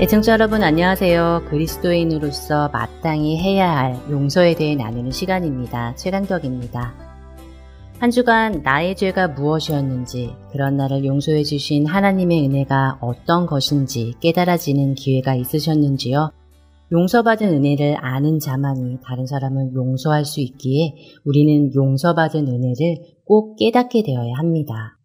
애청자 여러분 안녕하세요. 그리스도인으로서 마땅히 해야 할 용서에 대해 나누는 시간입니다. 최강덕입니다. 한 주간 나의 죄가 무엇이었는지, 그런 나를 용서해 주신 하나님의 은혜가 어떤 것인지 깨달아지는 기회가 있으셨는지요? 용서받은 은혜를 아는 자만이 다른 사람을 용서할 수 있기에 우리는 용서받은 은혜를 꼭 깨닫게 되어야 합니다.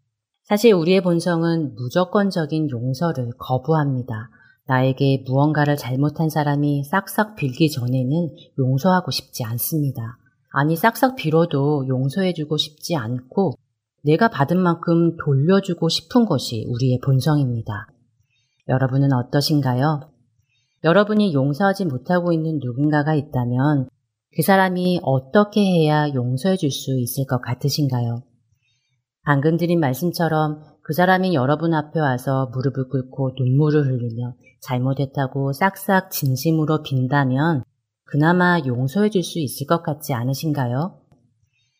사실 우리의 본성은 무조건적인 용서를 거부합니다. 나에게 무언가를 잘못한 사람이 싹싹 빌기 전에는 용서하고 싶지 않습니다. 아니, 싹싹 빌어도 용서해주고 싶지 않고 내가 받은 만큼 돌려주고 싶은 것이 우리의 본성입니다. 여러분은 어떠신가요? 여러분이 용서하지 못하고 있는 누군가가 있다면 그 사람이 어떻게 해야 용서해 줄 수 있을 것 같으신가요? 방금 드린 말씀처럼 그 사람이 여러분 앞에 와서 무릎을 꿇고 눈물을 흘리며 잘못했다고 싹싹 진심으로 빈다면 그나마 용서해 줄 수 있을 것 같지 않으신가요?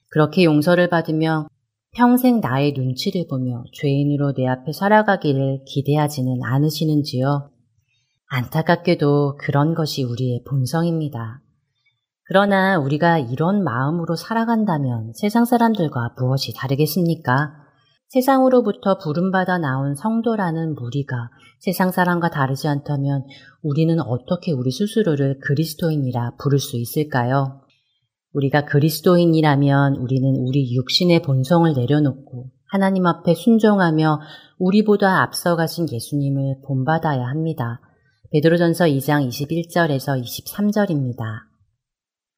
그렇게 용서를 받으며 평생 나의 눈치를 보며 죄인으로 내 앞에 살아가기를 기대하지는 않으시는지요? 안타깝게도 그런 것이 우리의 본성입니다. 그러나 우리가 이런 마음으로 살아간다면 세상 사람들과 무엇이 다르겠습니까? 세상으로부터 부름받아 나온 성도라는 무리가 세상 사람과 다르지 않다면 우리는 어떻게 우리 스스로를 그리스도인이라 부를 수 있을까요? 우리가 그리스도인이라면 우리는 우리 육신의 본성을 내려놓고 하나님 앞에 순종하며 우리보다 앞서가신 예수님을 본받아야 합니다. 베드로전서 2장 21절에서 23절입니다.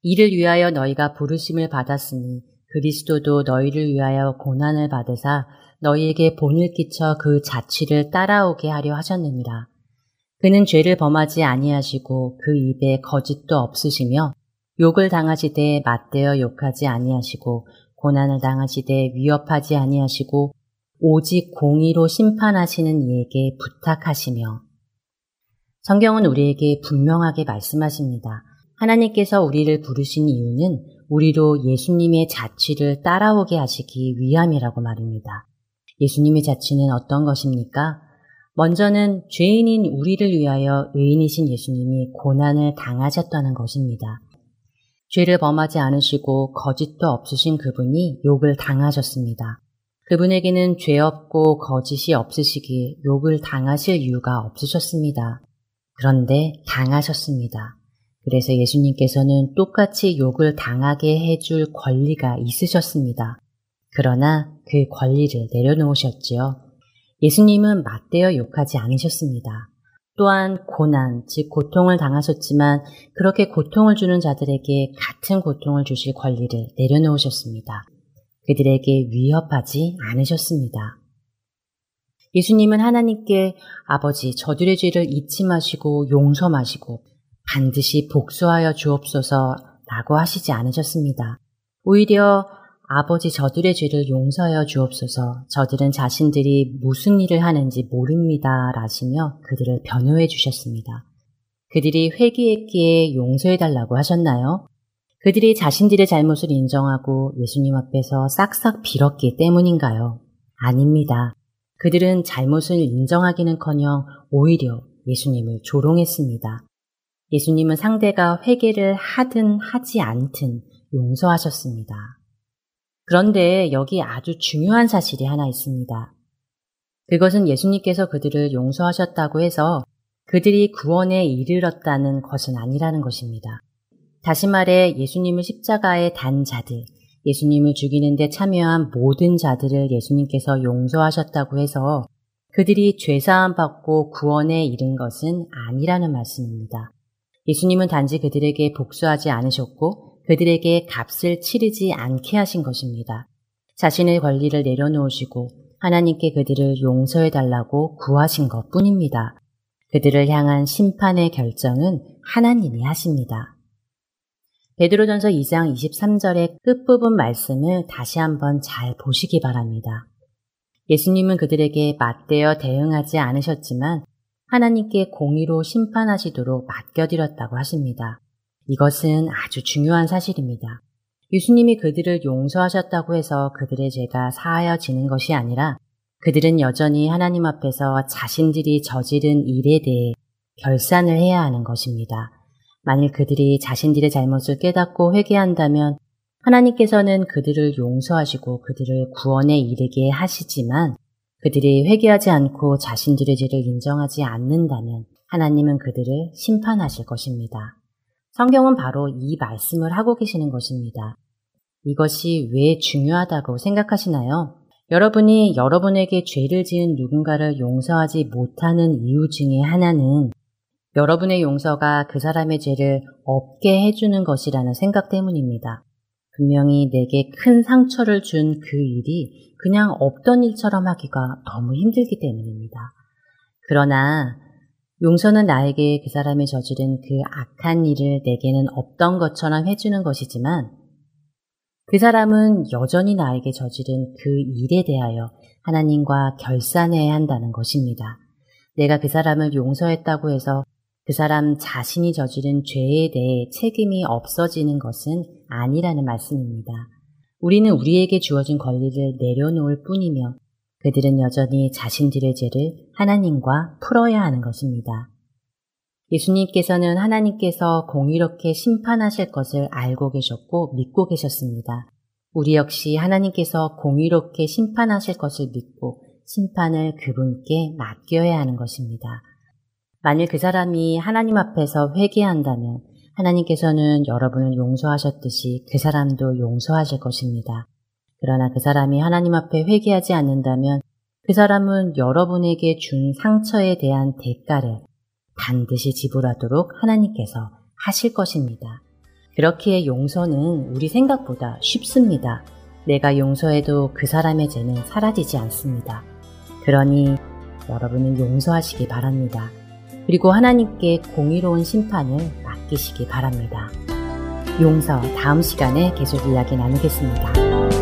이를 위하여 너희가 부르심을 받았으니 그리스도도 너희를 위하여 고난을 받으사 너희에게 본을 끼쳐 그 자취를 따라오게 하려 하셨느니라. 그는 죄를 범하지 아니하시고 그 입에 거짓도 없으시며 욕을 당하시되 맞대어 욕하지 아니하시고 고난을 당하시되 위협하지 아니하시고 오직 공의로 심판하시는 이에게 부탁하시며 성경은 우리에게 분명하게 말씀하십니다. 하나님께서 우리를 부르신 이유는 우리로 예수님의 자취를 따라오게 하시기 위함이라고 말입니다. 예수님의 자취는 어떤 것입니까? 먼저는 죄인인 우리를 위하여 의인이신 예수님이 고난을 당하셨다는 것입니다. 죄를 범하지 않으시고 거짓도 없으신 그분이 욕을 당하셨습니다. 그분에게는 죄 없고 거짓이 없으시기에 욕을 당하실 이유가 없으셨습니다. 그런데 당하셨습니다. 그래서 예수님께서는 똑같이 욕을 당하게 해줄 권리가 있으셨습니다. 그러나 그 권리를 내려놓으셨지요. 예수님은 맞대어 욕하지 않으셨습니다. 또한 고난, 즉 고통을 당하셨지만 그렇게 고통을 주는 자들에게 같은 고통을 주실 권리를 내려놓으셨습니다. 그들에게 위협하지 않으셨습니다. 예수님은 하나님께 아버지 저들의 죄를 잊지 마시고 용서 마시고 반드시 복수하여 주옵소서 라고 하시지 않으셨습니다. 오히려 아버지 저들의 죄를 용서하여 주옵소서 저들은 자신들이 무슨 일을 하는지 모릅니다 라시며 그들을 변호해 주셨습니다. 그들이 회개했기에 용서해 달라고 하셨나요? 그들이 자신들의 잘못을 인정하고 예수님 앞에서 싹싹 빌었기 때문인가요? 아닙니다. 그들은 잘못을 인정하기는커녕 오히려 예수님을 조롱했습니다. 예수님은 상대가 회개를 하든 하지 않든 용서하셨습니다. 그런데 여기 아주 중요한 사실이 하나 있습니다. 그것은 예수님께서 그들을 용서하셨다고 해서 그들이 구원에 이르렀다는 것은 아니라는 것입니다. 다시 말해 예수님을 십자가에 단 자들, 예수님을 죽이는데 참여한 모든 자들을 예수님께서 용서하셨다고 해서 그들이 죄사함 받고 구원에 이른 것은 아니라는 말씀입니다. 예수님은 단지 그들에게 복수하지 않으셨고 그들에게 값을 치르지 않게 하신 것입니다. 자신의 권리를 내려놓으시고 하나님께 그들을 용서해 달라고 구하신 것 뿐입니다. 그들을 향한 심판의 결정은 하나님이 하십니다. 베드로전서 2장 23절의 끝부분 말씀을 다시 한번 잘 보시기 바랍니다. 예수님은 그들에게 맞대어 대응하지 않으셨지만 하나님께 공의로 심판하시도록 맡겨드렸다고 하십니다. 이것은 아주 중요한 사실입니다. 예수님이 그들을 용서하셨다고 해서 그들의 죄가 사하여지는 것이 아니라 그들은 여전히 하나님 앞에서 자신들이 저지른 일에 대해 결산을 해야 하는 것입니다. 만일 그들이 자신들의 잘못을 깨닫고 회개한다면 하나님께서는 그들을 용서하시고 그들을 구원에 이르게 하시지만 그들이 회개하지 않고 자신들의 죄를 인정하지 않는다면 하나님은 그들을 심판하실 것입니다. 성경은 바로 이 말씀을 하고 계시는 것입니다. 이것이 왜 중요하다고 생각하시나요? 여러분이 여러분에게 죄를 지은 누군가를 용서하지 못하는 이유 중에 하나는 여러분의 용서가 그 사람의 죄를 없게 해주는 것이라는 생각 때문입니다. 분명히 내게 큰 상처를 준 그 일이 그냥 없던 일처럼 하기가 너무 힘들기 때문입니다. 그러나 용서는 나에게 그 사람이 저지른 그 악한 일을 내게는 없던 것처럼 해주는 것이지만 그 사람은 여전히 나에게 저지른 그 일에 대하여 하나님과 결산해야 한다는 것입니다. 내가 그 사람을 용서했다고 해서 그 사람 자신이 저지른 죄에 대해 책임이 없어지는 것은 아니라는 말씀입니다. 우리는 우리에게 주어진 권리를 내려놓을 뿐이며 그들은 여전히 자신들의 죄를 하나님과 풀어야 하는 것입니다. 예수님께서는 하나님께서 공의롭게 심판하실 것을 알고 계셨고 믿고 계셨습니다. 우리 역시 하나님께서 공의롭게 심판하실 것을 믿고 심판을 그분께 맡겨야 하는 것입니다. 만일 그 사람이 하나님 앞에서 회개한다면 하나님께서는 여러분을 용서하셨듯이 그 사람도 용서하실 것입니다. 그러나 그 사람이 하나님 앞에 회개하지 않는다면 그 사람은 여러분에게 준 상처에 대한 대가를 반드시 지불하도록 하나님께서 하실 것입니다. 그렇기에 용서는 우리 생각보다 쉽습니다. 내가 용서해도 그 사람의 죄는 사라지지 않습니다. 그러니 여러분은 용서하시기 바랍니다. 그리고 하나님께 공의로운 심판을 맡기시기 바랍니다. 용서 다음 시간에 계속 이야기 나누겠습니다.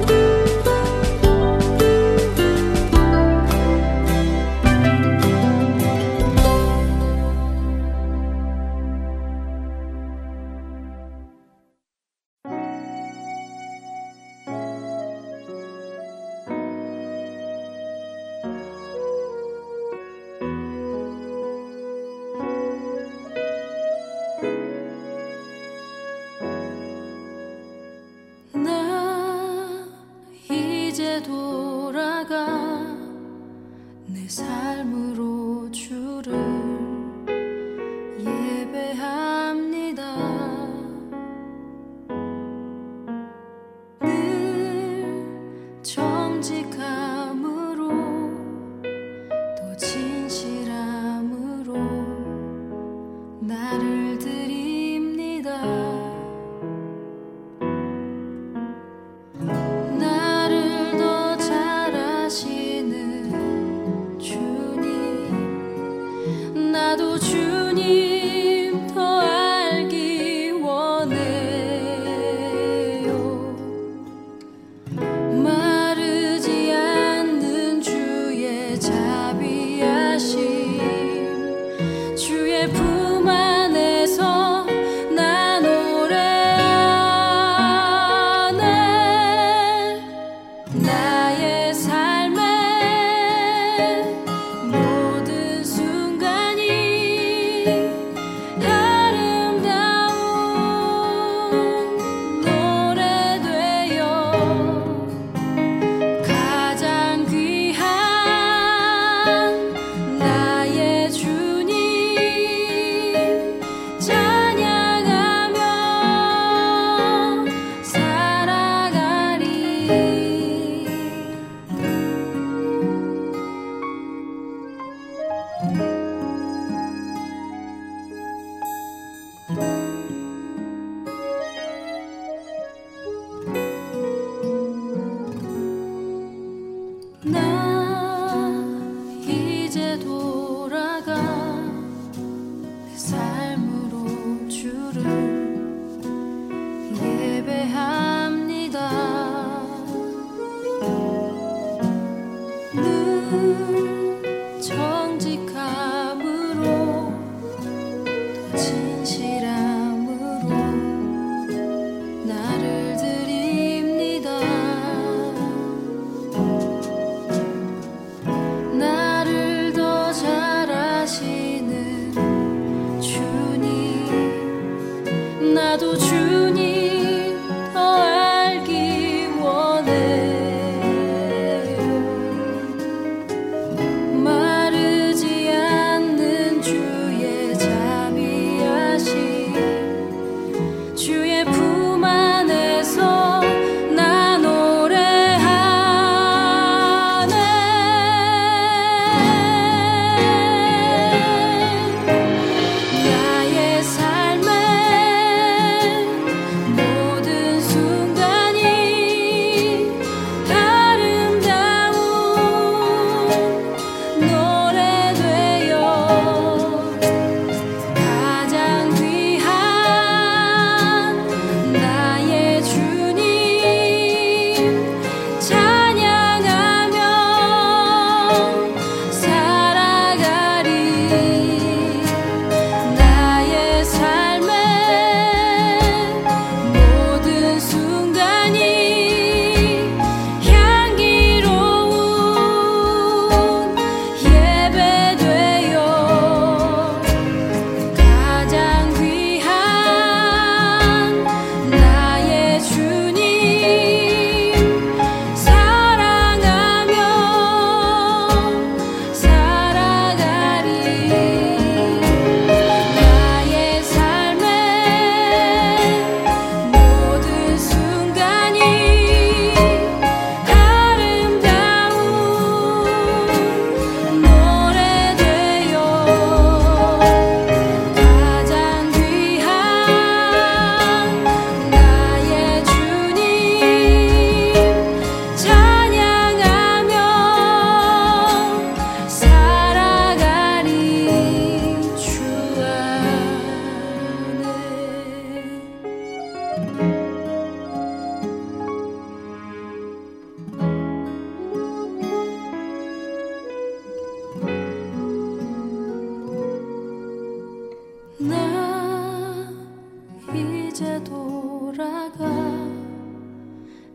이제 돌아가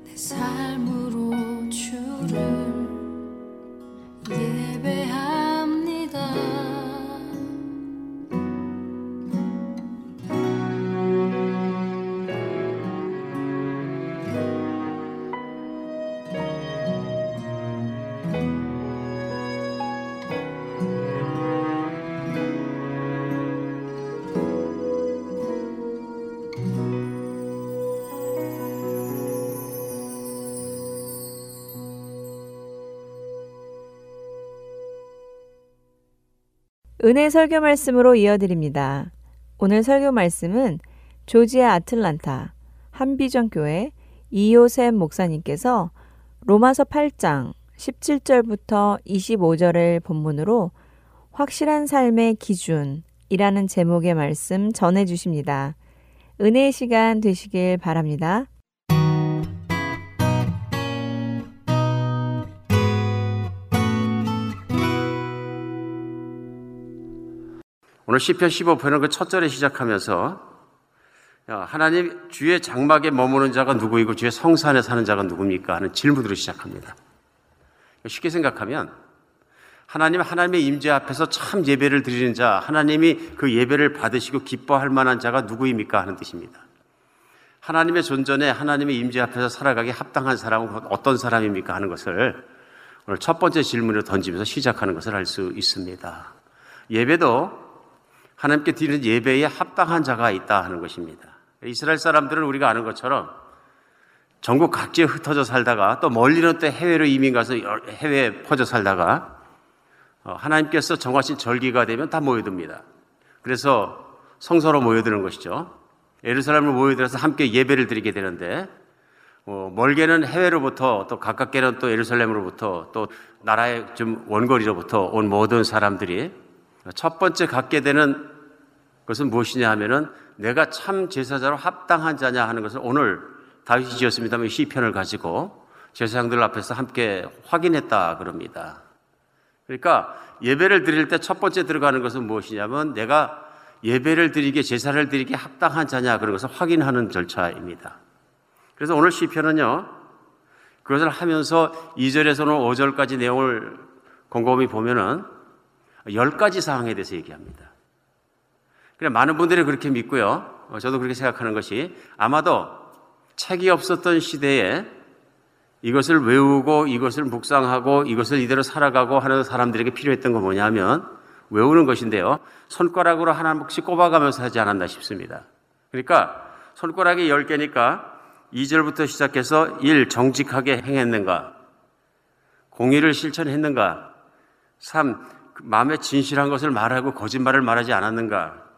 내 삶으로 주를 예배합니다. 은혜 설교 말씀으로 이어드립니다. 오늘 설교 말씀은 조지아 아틀란타 한비전교회 이요셉 목사님께서 로마서 8장 17절부터 25절을 본문으로 확실한 삶의 기준이라는 제목의 말씀 전해 주십니다. 은혜의 시간 되시길 바랍니다. 오늘 시편 15편은 그 첫 절에 시작하면서 하나님 주의 장막에 머무는 자가 누구이고 주의 성산에 사는 자가 누굽니까 하는 질문으로 시작합니다. 쉽게 생각하면 하나님 하나님의 임재 앞에서 참 예배를 드리는 자, 하나님이 그 예배를 받으시고 기뻐할 만한 자가 누구입니까 하는 뜻입니다. 하나님의 존전에 하나님의 임재 앞에서 살아가기 합당한 사람은 어떤 사람입니까 하는 것을 오늘 첫 번째 질문을 던지면서 시작하는 것을 알 수 있습니다. 예배도 하나님께 드리는 예배에 합당한 자가 있다 하는 것입니다. 이스라엘 사람들은 우리가 아는 것처럼 전국 각지에 흩어져 살다가 또 멀리는 또 해외로 이민 가서 해외에 퍼져 살다가 어, 하나님께서 정하신 절기가 되면 다 모여듭니다. 그래서 성서로 모여드는 것이죠. 예루살렘을 모여들어서 함께 예배를 드리게 되는데 어, 멀게는 해외로부터 또 가깝게는 또 예루살렘으로부터 또 나라의 좀 원거리로부터 온 모든 사람들이 첫 번째 갖게 되는 것은 무엇이냐 하면은 내가 참 제사자로 합당한 자냐 하는 것을 오늘 다윗이 지었습니다만 시편을 가지고 제사장들 앞에서 함께 확인했다 그럽니다. 그러니까 예배를 드릴 때 첫 번째 들어가는 것은 무엇이냐면 내가 예배를 드리게 제사를 드리게 합당한 자냐 그런 것을 확인하는 절차입니다. 그래서 오늘 시편은요. 그것을 하면서 2절에서는 5절까지 내용을 곰곰이 보면은 열 가지 사항에 대해서 얘기합니다. 그래 많은 분들이 그렇게 믿고요. 어, 저도 그렇게 생각하는 것이 아마도 책이 없었던 시대에 이것을 외우고 이것을 묵상하고 이것을 이대로 살아가고 하는 사람들에게 필요했던 건 뭐냐면 외우는 것인데요. 손가락으로 하나씩 꼽아가면서 하지 않았나 싶습니다. 그러니까 손가락이 10개니까 2절부터 시작해서 1. 정직하게 행했는가? 공의를 실천했는가? 3. 마음에 진실한 것을 말하고 거짓말을 말하지 않았는가?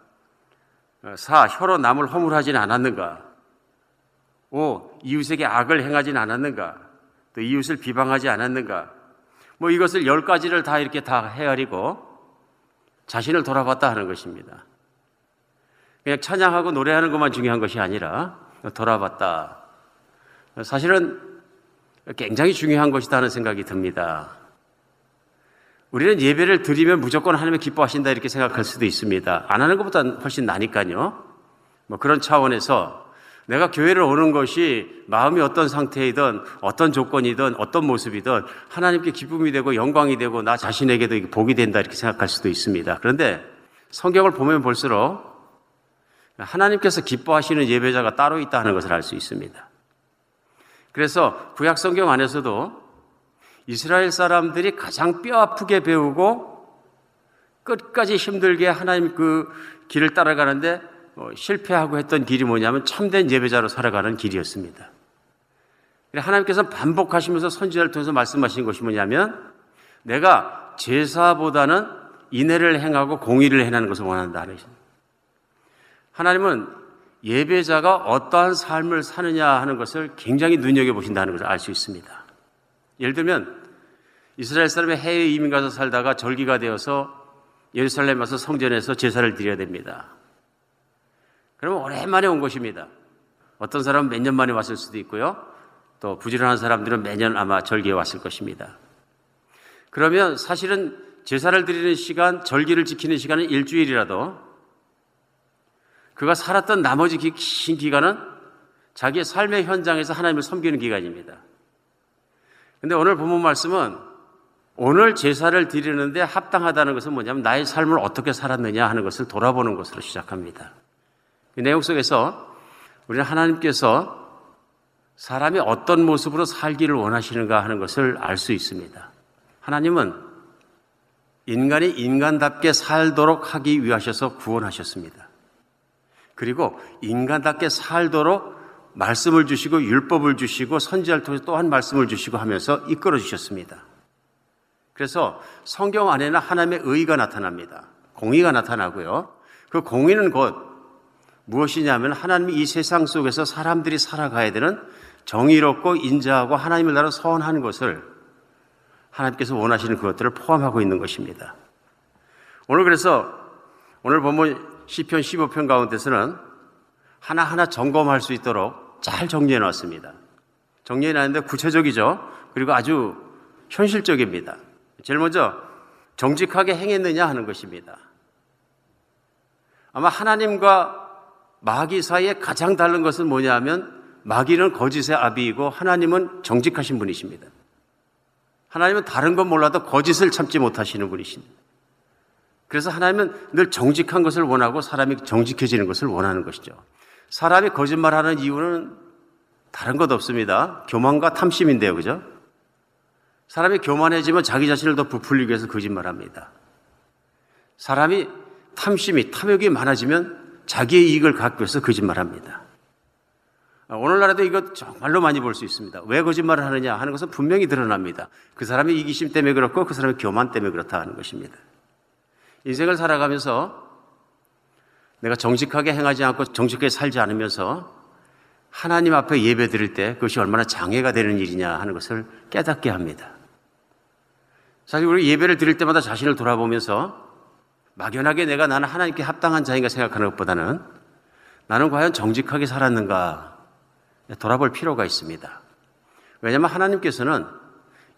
4. 혀로 남을 허물하지는 않았는가? 5. 이웃에게 악을 행하진 않았는가? 또 이웃을 비방하지 않았는가? 뭐 이것을 열 가지를 다 이렇게 다 헤아리고 자신을 돌아봤다 하는 것입니다. 그냥 찬양하고 노래하는 것만 중요한 것이 아니라 돌아봤다. 사실은 굉장히 중요한 것이다 하는 생각이 듭니다. 우리는 예배를 드리면 무조건 하나님이 기뻐하신다 이렇게 생각할 수도 있습니다. 안 하는 것보다 훨씬 나니까요. 뭐 그런 차원에서 내가 교회를 오는 것이 마음이 어떤 상태이든 어떤 조건이든 어떤 모습이든 하나님께 기쁨이 되고 영광이 되고 나 자신에게도 복이 된다 이렇게 생각할 수도 있습니다. 그런데 성경을 보면 볼수록 하나님께서 기뻐하시는 예배자가 따로 있다는 것을 알 수 있습니다. 그래서 구약 성경 안에서도 이스라엘 사람들이 가장 뼈 아프게 배우고 끝까지 힘들게 하나님 그 길을 따라가는데 어, 실패하고 했던 길이 뭐냐면 참된 예배자로 살아가는 길이었습니다. 하나님께서 반복하시면서 선지자를 통해서 말씀하신 것이 뭐냐면 내가 제사보다는 인애를 행하고 공의를 행하는 것을 원한다. 하나님은 예배자가 어떠한 삶을 사느냐 하는 것을 굉장히 눈여겨보신다는 것을 알 수 있습니다. 예를 들면 이스라엘 사람이 해외 이민 가서 살다가 절기가 되어서 예루살렘 와서 성전에서 제사를 드려야 됩니다. 그러면 오랜만에 온 것입니다. 어떤 사람은 몇 년 만에 왔을 수도 있고요. 또 부지런한 사람들은 매년 아마 절기에 왔을 것입니다. 그러면 사실은 제사를 드리는 시간, 절기를 지키는 시간은 일주일이라도 그가 살았던 나머지 긴 기간은 자기의 삶의 현장에서 하나님을 섬기는 기간입니다. 근데 오늘 본문 말씀은 오늘 제사를 드리는데 합당하다는 것은 뭐냐면 나의 삶을 어떻게 살았느냐 하는 것을 돌아보는 것으로 시작합니다. 이 내용 속에서 우리는 하나님께서 사람이 어떤 모습으로 살기를 원하시는가 하는 것을 알 수 있습니다. 하나님은 인간이 인간답게 살도록 하기 위하셔서 구원하셨습니다. 그리고 인간답게 살도록 말씀을 주시고 율법을 주시고 선지자를 통해서 또한 말씀을 주시고 하면서 이끌어 주셨습니다. 그래서 성경 안에는 하나님의 의가 나타납니다. 공의가 나타나고요. 그 공의는 곧 무엇이냐면 하나님이 이 세상 속에서 사람들이 살아가야 되는 정의롭고 인자하고 하나님을 나라 서원하는 것을 하나님께서 원하시는 그것들을 포함하고 있는 것입니다. 오늘 그래서 오늘 보면 시편 15편 가운데서는 하나하나 점검할 수 있도록 잘 정리해 놨습니다. 정리해 놨는데 구체적이죠. 그리고 아주 현실적입니다. 제일 먼저 정직하게 행했느냐 하는 것입니다. 아마 하나님과 마귀 사이에 가장 다른 것은 뭐냐면 마귀는 거짓의 아비이고 하나님은 정직하신 분이십니다. 하나님은 다른 건 몰라도 거짓을 참지 못하시는 분이십니다. 그래서 하나님은 늘 정직한 것을 원하고 사람이 정직해지는 것을 원하는 것이죠. 사람이 거짓말하는 이유는 다른 것 없습니다. 교만과 탐심인데요, 그죠? 사람이 교만해지면 자기 자신을 더 부풀리기 위해서 거짓말합니다. 사람이 탐심이 탐욕이 많아지면 자기의 이익을 갖기 위해서 거짓말합니다. 오늘날에도 이것 정말로 많이 볼 수 있습니다. 왜 거짓말을 하느냐 하는 것은 분명히 드러납니다. 그 사람의 이기심 때문에 그렇고 그 사람의 교만 때문에 그렇다 하는 것입니다. 인생을 살아가면서 내가 정직하게 행하지 않고 정직하게 살지 않으면서 하나님 앞에 예배 드릴 때 그것이 얼마나 장애가 되는 일이냐 하는 것을 깨닫게 합니다. 사실 우리 예배를 드릴 때마다 자신을 돌아보면서 막연하게 내가 나는 하나님께 합당한 자인가 생각하는 것보다는 나는 과연 정직하게 살았는가 돌아볼 필요가 있습니다. 왜냐하면 하나님께서는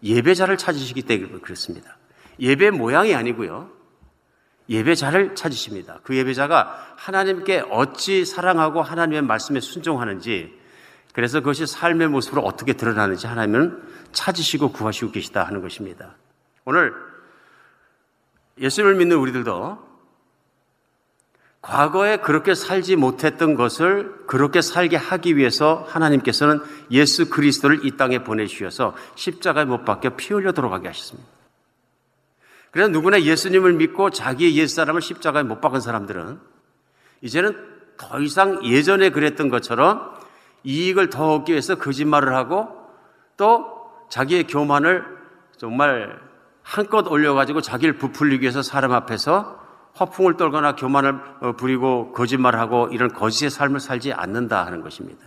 예배자를 찾으시기 때문에 그렇습니다. 예배 모양이 아니고요. 예배자를 찾으십니다. 그 예배자가 하나님께 어찌 사랑하고 하나님의 말씀에 순종하는지 그래서 그것이 삶의 모습으로 어떻게 드러나는지 하나님은 찾으시고 구하시고 계시다 하는 것입니다. 오늘 예수를 믿는 우리들도 과거에 그렇게 살지 못했던 것을 그렇게 살게 하기 위해서 하나님께서는 예수 그리스도를 이 땅에 보내주셔서 십자가에 못 박혀 피 흘려 돌아가게 하셨습니다. 그래서 누구나 예수님을 믿고 자기의 옛사람을 십자가에 못 박은 사람들은 이제는 더 이상 예전에 그랬던 것처럼 이익을 더 얻기 위해서 거짓말을 하고 또 자기의 교만을 정말 한껏 올려가지고 자기를 부풀리기 위해서 사람 앞에서 허풍을 떨거나 교만을 어, 부리고 거짓말하고 이런 거짓의 삶을 살지 않는다 하는 것입니다.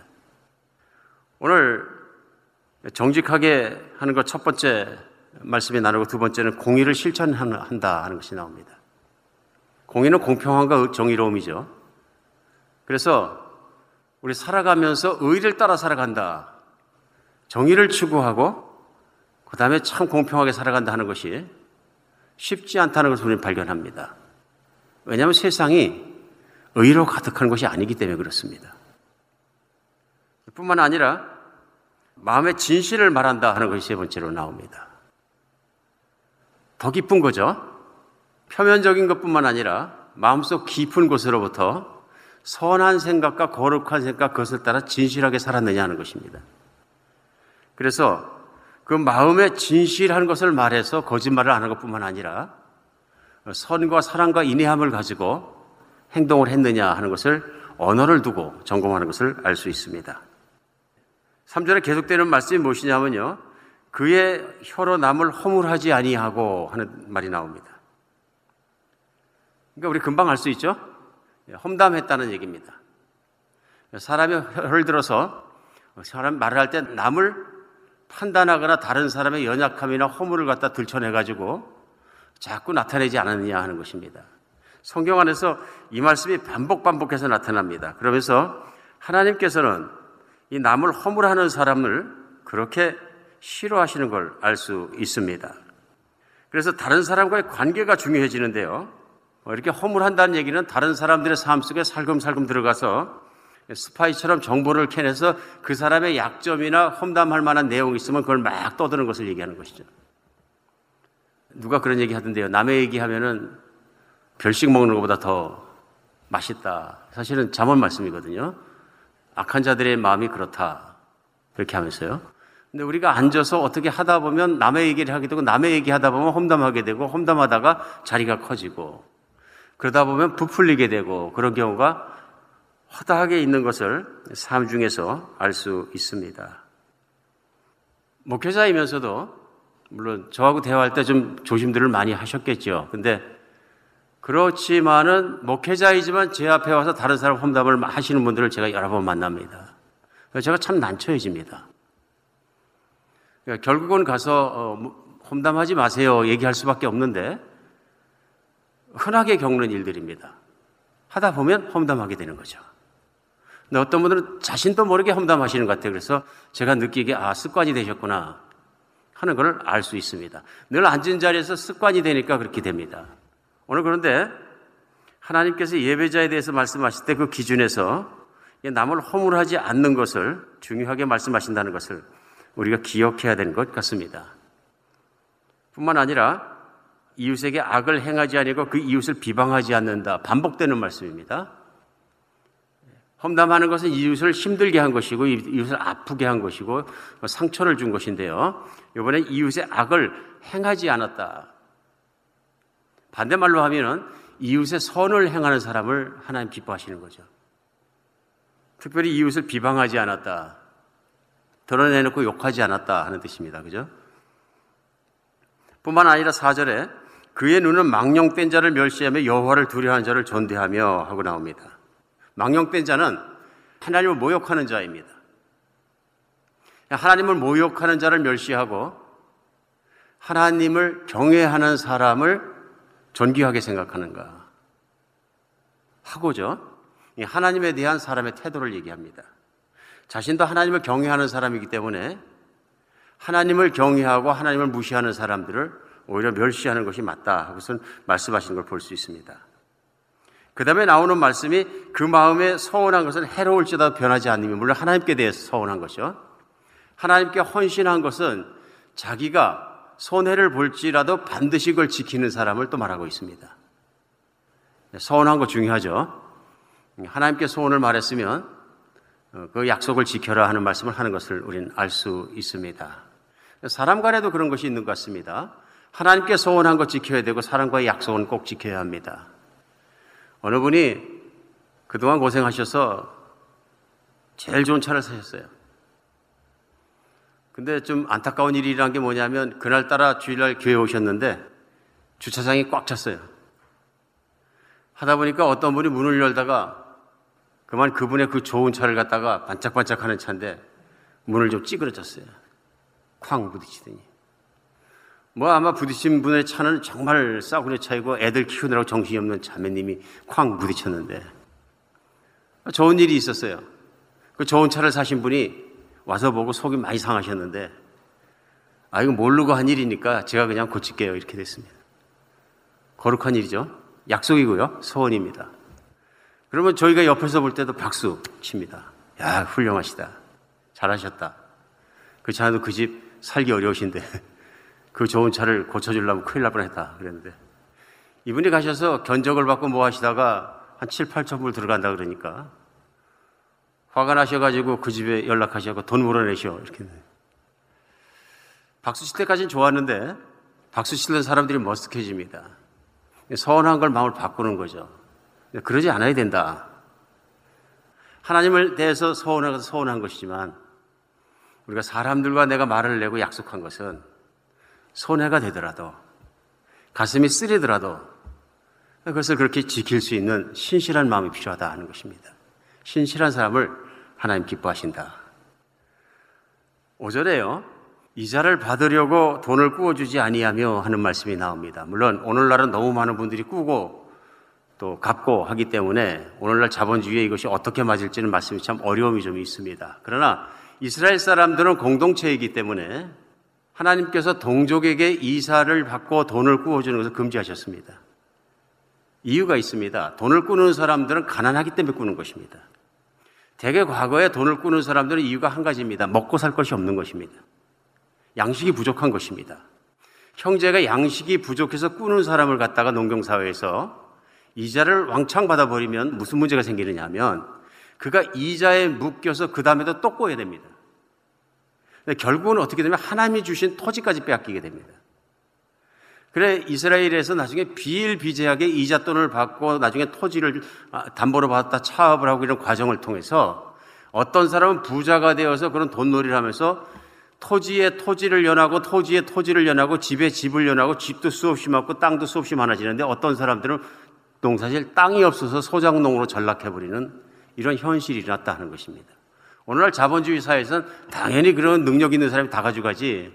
오늘 정직하게 하는 것 첫 번째 말씀이 나누고 두 번째는 공의를 실천한다 하는 것이 나옵니다. 공의는 공평함과 정의로움이죠. 그래서 우리 살아가면서 의를 따라 살아간다. 정의를 추구하고 그 다음에 참 공평하게 살아간다 하는 것이 쉽지 않다는 것을 우리는 발견합니다. 왜냐하면 세상이 의로 가득한 것이 아니기 때문에 그렇습니다. 뿐만 아니라 마음의 진실을 말한다 하는 것이 세 번째로 나옵니다. 더 깊은 거죠. 표면적인 것뿐만 아니라 마음속 깊은 곳으로부터 선한 생각과 거룩한 생각 그것을 따라 진실하게 살았느냐 하는 것입니다. 그래서 그 마음에 진실한 것을 말해서 거짓말을 안 하는 것뿐만 아니라 선과 사랑과 인내함을 가지고 행동을 했느냐 하는 것을 언어를 두고 점검하는 것을 알 수 있습니다. 3절에 계속되는 말씀이 무엇이냐면요. 그의 혀로 남을 허물하지 아니하고 하는 말이 나옵니다. 그러니까 우리 금방 알 수 있죠? 험담했다는 얘기입니다. 사람이 혀를 들어서 사람 말을 할 때 남을 판단하거나 다른 사람의 연약함이나 허물을 갖다 들춰내가지고 자꾸 나타내지 않았느냐 하는 것입니다. 성경 안에서 이 말씀이 반복 반복해서 나타납니다. 그러면서 하나님께서는 이 남을 허물하는 사람을 그렇게 싫어하시는 걸 알 수 있습니다. 그래서 다른 사람과의 관계가 중요해지는데요. 뭐 이렇게 허물한다는 얘기는 다른 사람들의 삶 속에 살금살금 들어가서 스파이처럼 정보를 캐내서 그 사람의 약점이나 험담할 만한 내용이 있으면 그걸 막 떠드는 것을 얘기하는 것이죠. 누가 그런 얘기 하던데요. 남의 얘기하면은 별식 먹는 것보다 더 맛있다. 사실은 잠언 말씀이거든요. 악한 자들의 마음이 그렇다. 그렇게 하면서요. 근데 우리가 앉아서 어떻게 하다 보면 남의 얘기를 하게 되고 남의 얘기 하다 보면 험담하게 되고 험담하다가 자리가 커지고 그러다 보면 부풀리게 되고 그런 경우가 허다하게 있는 것을 삶 중에서 알 수 있습니다. 목회자이면서도 물론 저하고 대화할 때 좀 조심들을 많이 하셨겠죠. 근데 그렇지만은 목회자이지만 제 앞에 와서 다른 사람 험담을 하시는 분들을 제가 여러 번 만납니다. 제가 참 난처해집니다. 그러니까 결국은 가서 어, 뭐, 험담하지 마세요 얘기할 수밖에 없는데 흔하게 겪는 일들입니다. 하다 보면 험담하게 되는 거죠. 근데 어떤 분들은 자신도 모르게 험담하시는 것 같아요. 그래서 제가 느끼기에 아, 습관이 되셨구나 하는 걸 알 수 있습니다. 늘 앉은 자리에서 습관이 되니까 그렇게 됩니다. 오늘 그런데 하나님께서 예배자에 대해서 말씀하실 때 그 기준에서 남을 허물하지 않는 것을 중요하게 말씀하신다는 것을 우리가 기억해야 되는 것 같습니다. 뿐만 아니라 이웃에게 악을 행하지 아니고 그 이웃을 비방하지 않는다. 반복되는 말씀입니다. 험담하는 것은 이웃을 힘들게 한 것이고 이웃을 아프게 한 것이고 상처를 준 것인데요. 이번에 이웃의 악을 행하지 않았다. 반대말로 하면은 이웃의 선을 행하는 사람을 하나님 기뻐하시는 거죠. 특별히 이웃을 비방하지 않았다. 드러내놓고 욕하지 않았다 하는 뜻입니다. 그죠? 뿐만 아니라 4절에 그의 눈은 망령된 자를 멸시하며 여호와를 두려워하는 자를 존대하며 하고 나옵니다. 망령된 자는 하나님을 모욕하는 자입니다. 하나님을 모욕하는 자를 멸시하고 하나님을 경외하는 사람을 존귀하게 생각하는가 하고죠. 하나님에 대한 사람의 태도를 얘기합니다. 자신도 하나님을 경외하는 사람이기 때문에 하나님을 경외하고 하나님을 무시하는 사람들을 오히려 멸시하는 것이 맞다 하고선 말씀하신 걸볼 수 있습니다. 그 다음에 나오는 말씀이 그 마음에 서운한 것은 해로울지라도 변하지 않으면 물론 하나님께 대해서 서운한 것이죠. 하나님께 헌신한 것은 자기가 손해를 볼지라도 반드시 그걸 지키는 사람을 또 말하고 있습니다. 서운한 거 중요하죠. 하나님께 소원을 말했으면 어, 그 약속을 지켜라 하는 말씀을 하는 것을 우리는 알 수 있습니다. 사람 간에도 그런 것이 있는 것 같습니다. 하나님께 소원한 것 지켜야 되고 사람과의 약속은 꼭 지켜야 합니다. 어느 분이 그동안 고생하셔서 제일 좋은 차를 사셨어요. 근데 좀 안타까운 일이란 게 뭐냐면 그날따라 주일날 교회 오셨는데 주차장이 꽉 찼어요. 하다 보니까 어떤 분이 문을 열다가 그만 그분의 그 좋은 차를 갖다가 반짝반짝 하는 차인데 문을 좀 찌그러졌어요. 쾅 부딪히더니. 뭐 아마 부딪힌 분의 차는 정말 싸구려 차이고 애들 키우느라고 정신이 없는 자매님이 쾅 부딪혔는데 좋은 일이 있었어요. 그 좋은 차를 사신 분이 와서 보고 속이 많이 상하셨는데 아 이거 모르고 한 일이니까 제가 그냥 고칠게요 이렇게 됐습니다. 거룩한 일이죠. 약속이고요. 소원입니다. 그러면 저희가 옆에서 볼 때도 박수 칩니다. 야 훌륭하시다. 잘하셨다. 그 차도 그 집 살기 어려우신데 그 좋은 차를 고쳐주려면 큰일 날 뻔했다 그랬는데 이분이 가셔서 견적을 받고 뭐 하시다가 한 7, 8천 불 들어간다 그러니까 화가 나셔가지고 그 집에 연락하셔서 돈 물어내셔 이렇게 박수 칠 때까지는 좋았는데 박수 치는 사람들이 머쓱해집니다. 서운한 걸 마음을 바꾸는 거죠. 그러지 않아야 된다. 하나님을 대해서 서운해서 서운한 것이지만 우리가 사람들과 내가 말을 내고 약속한 것은 손해가 되더라도 가슴이 쓰리더라도 그것을 그렇게 지킬 수 있는 신실한 마음이 필요하다 하는 것입니다. 신실한 사람을 하나님 기뻐하신다. 5절에요. 이자를 받으려고 돈을 꾸어주지 아니하며 하는 말씀이 나옵니다. 물론 오늘날은 너무 많은 분들이 꾸고 또 갚고 하기 때문에 오늘날 자본주의에 이것이 어떻게 맞을지는 말씀이 참 어려움이 좀 있습니다. 그러나 이스라엘 사람들은 공동체이기 때문에 하나님께서 동족에게 이사를 받고 돈을 꾸어주는 것을 금지하셨습니다. 이유가 있습니다. 돈을 꾸는 사람들은 가난하기 때문에 꾸는 것입니다. 대개 과거에 돈을 꾸는 사람들은 이유가 한 가지입니다. 먹고 살 것이 없는 것입니다. 양식이 부족한 것입니다. 형제가 양식이 부족해서 꾸는 사람을 갖다가 농경사회에서 이자를 왕창 받아버리면 무슨 문제가 생기느냐 하면 그가 이자에 묶여서 그 다음에도 또 꼬야 됩니다. 결국은 어떻게 되면 하나님이 주신 토지까지 빼앗기게 됩니다. 그래 이스라엘에서 나중에 비일비재하게 이자 돈을 받고 나중에 토지를 아, 담보로 받았다 차업을 하고 이런 과정을 통해서 어떤 사람은 부자가 되어서 그런 돈놀이를 하면서 토지에 토지를 연하고 토지에 토지를 연하고 집에 집을 연하고 집도 수없이 많고 땅도 수없이 많아지는데 어떤 사람들은 농사실 땅이 없어서 소장농으로 전락해버리는 이런 현실이 일어났다 하는 것입니다. 오늘날 자본주의 사회에서는 당연히 그런 능력 있는 사람이 다 가져가지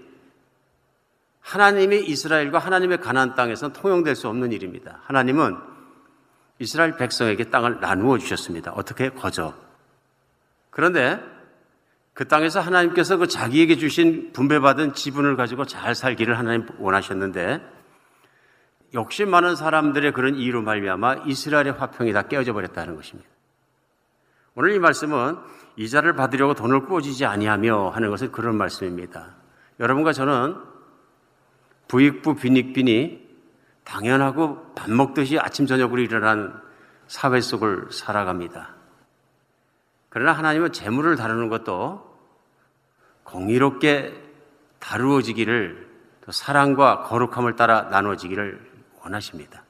하나님이 이스라엘과 하나님의 가나안 땅에서는 통용될 수 없는 일입니다. 하나님은 이스라엘 백성에게 땅을 나누어 주셨습니다. 어떻게 거저. 그런데 그 땅에서 하나님께서 그 자기에게 주신 분배받은 지분을 가지고 잘 살기를 하나님 원하셨는데 욕심 많은 사람들의 그런 이유로 말미암아 이스라엘의 화평이 다 깨어져 버렸다는 것입니다. 오늘 이 말씀은 이자를 받으려고 돈을 꾸어지지 아니하며 하는 것은 그런 말씀입니다. 여러분과 저는 부익부 빈익빈이 당연하고 밥 먹듯이 아침 저녁으로 일어난 사회 속을 살아갑니다. 그러나 하나님은 재물을 다루는 것도 공의롭게 다루어지기를 사랑과 거룩함을 따라 나누어지기를 원하십니다.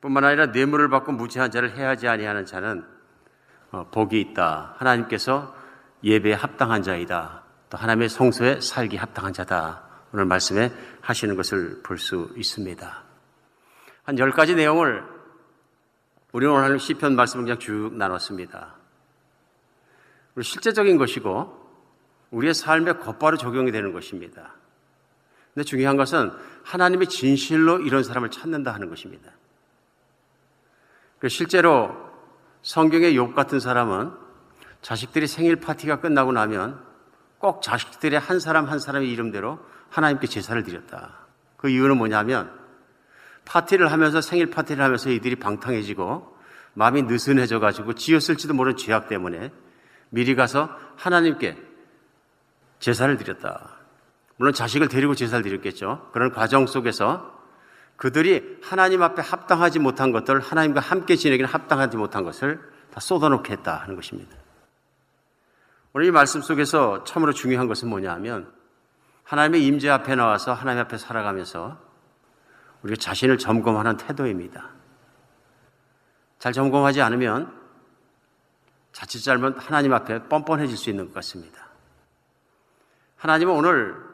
뿐만 아니라 뇌물을 받고 무지한 자를 해하지 아니하는 자는 어, 복이 있다. 하나님께서 예배에 합당한 자이다. 또 하나님의 성소에 살기 합당한 자다. 오늘 말씀에 하시는 것을 볼 수 있습니다. 한 열 가지 내용을 우리 오늘 시편 말씀을 그냥 쭉 나눴습니다. 실제적인 것이고 우리의 삶에 곧바로 적용이 되는 것입니다. 근데 중요한 것은 하나님이 진실로 이런 사람을 찾는다 하는 것입니다. 실제로 성경의 욕 같은 사람은 자식들이 생일 파티가 끝나고 나면 꼭 자식들의 한 사람 한 사람의 이름대로 하나님께 제사를 드렸다. 그 이유는 뭐냐면 파티를 하면서 생일 파티를 하면서 이들이 방탕해지고 마음이 느슨해져 가지고 지었을지도 모르는 죄악 때문에 미리 가서 하나님께 제사를 드렸다. 물론 자식을 데리고 제사를 드렸겠죠. 그런 과정 속에서 그들이 하나님 앞에 합당하지 못한 것들, 하나님과 함께 지내기는 합당하지 못한 것을 다 쏟아놓겠다 하는 것입니다. 오늘 이 말씀 속에서 참으로 중요한 것은 뭐냐 하면 하나님의 임재 앞에 나와서 하나님 앞에 살아가면서 우리가 자신을 점검하는 태도입니다. 잘 점검하지 않으면 자칫 잘못 하나님 앞에 뻔뻔해질 수 있는 것 같습니다. 하나님은 오늘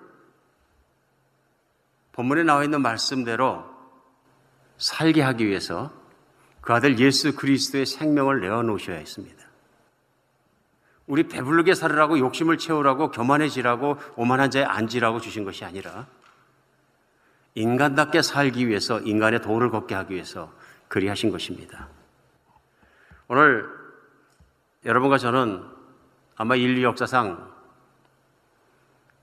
본문에 나와 있는 말씀대로 살게 하기 위해서 그 아들 예수 그리스도의 생명을 내어놓으셔야 했습니다. 우리 배부르게 살으라고 욕심을 채우라고 교만해지라고 오만한 자에 앉으라고 주신 것이 아니라 인간답게 살기 위해서 인간의 도를 걷게 하기 위해서 그리하신 것입니다. 오늘 여러분과 저는 아마 인류 역사상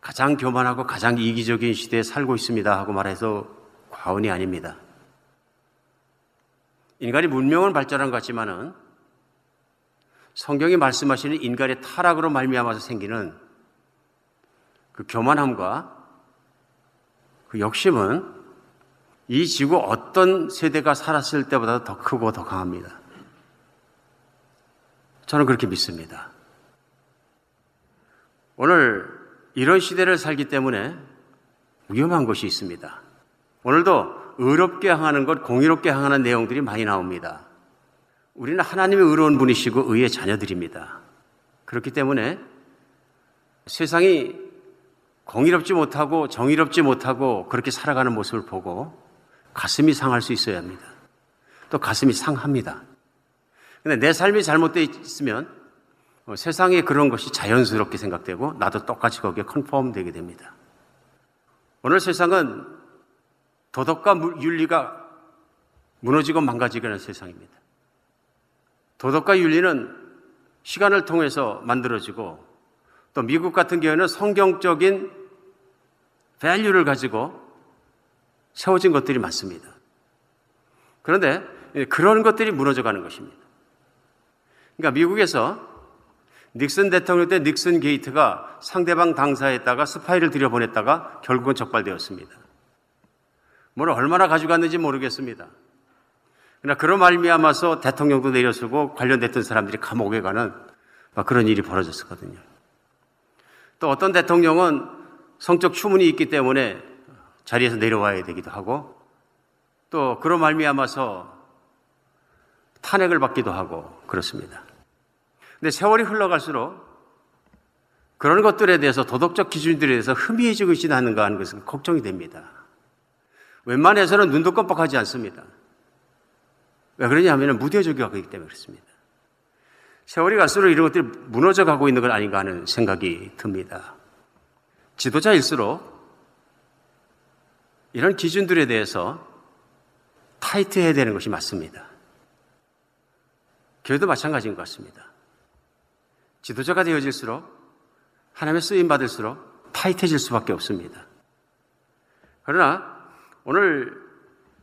가장 교만하고 가장 이기적인 시대에 살고 있습니다 하고 말해서 과언이 아닙니다. 인간이 문명은 발전한 것 같지만은 성경이 말씀하시는 인간의 타락으로 말미암아서 생기는 그 교만함과 그 욕심은 이 지구 어떤 세대가 살았을 때보다 더 크고 더 강합니다. 저는 그렇게 믿습니다. 오늘 이런 시대를 살기 때문에 위험한 것이 있습니다. 오늘도 의롭게 향하는 것, 공의롭게 향하는 내용들이 많이 나옵니다. 우리는 하나님의 의로운 분이시고 의의 자녀들입니다. 그렇기 때문에 세상이 공의롭지 못하고 정의롭지 못하고 그렇게 살아가는 모습을 보고 가슴이 상할 수 있어야 합니다. 또 가슴이 상합니다. 근데 내 삶이 잘못되어 있으면 세상에 그런 것이 자연스럽게 생각되고 나도 똑같이 거기에 컨펌 되게 됩니다. 오늘 세상은 도덕과 윤리가 무너지고 망가지게 하는 세상입니다. 도덕과 윤리는 시간을 통해서 만들어지고 또 미국 같은 경우에는 성경적인 밸류를 가지고 세워진 것들이 많습니다. 그런데 그런 것들이 무너져 가는 것입니다. 그러니까 미국에서 닉슨 대통령 때 닉슨 게이트가 상대방 당사에다가 스파이를 들여보냈다가 결국은 적발되었습니다. 뭘 얼마나 가져갔는지 모르겠습니다. 그러나 그런 말미암아서 대통령도 내려서고 관련됐던 사람들이 감옥에 가는 그런 일이 벌어졌었거든요. 또 어떤 대통령은 성적 추문이 있기 때문에 자리에서 내려와야 되기도 하고 또 그런 말미암아서 탄핵을 받기도 하고 그렇습니다. 근데 세월이 흘러갈수록 그런 것들에 대해서 도덕적 기준들에 대해서 흠이해지고 있지는 않는가 하는 것은 걱정이 됩니다. 웬만해서는 눈도 깜빡하지 않습니다. 왜 그러냐 하면 무대적이기 때문에 그렇습니다. 세월이 갈수록 이런 것들이 무너져 가고 있는 건 아닌가 하는 생각이 듭니다. 지도자일수록 이런 기준들에 대해서 타이트해야 되는 것이 맞습니다. 교회도 마찬가지인 것 같습니다. 지도자가 되어질수록 하나님의 쓰임 받을수록 타이트해질 수밖에 없습니다. 그러나 오늘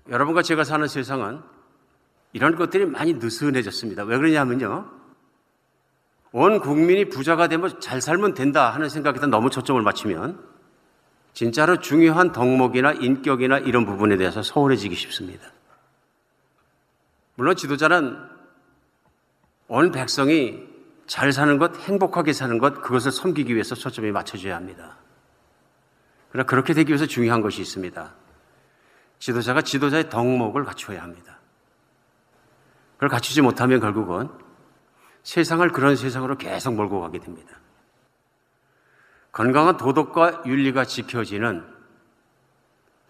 여러분과 제가 사는 세상은 이런 것들이 많이 느슨해졌습니다. 왜 그러냐면요. 온 국민이 부자가 되면 잘 살면 된다 하는 생각에다 너무 초점을 맞추면 진짜로 중요한 덕목이나 인격이나 이런 부분에 대해서 소홀해지기 쉽습니다. 물론 지도자는 온 백성이 잘 사는 것, 행복하게 사는 것, 그것을 섬기기 위해서 초점이 맞춰져야 합니다. 그러나 그렇게 되기 위해서 중요한 것이 있습니다. 지도자가 지도자의 덕목을 갖추어야 합니다. 그걸 갖추지 못하면 결국은 세상을 그런 세상으로 계속 몰고 가게 됩니다. 건강한 도덕과 윤리가 지켜지는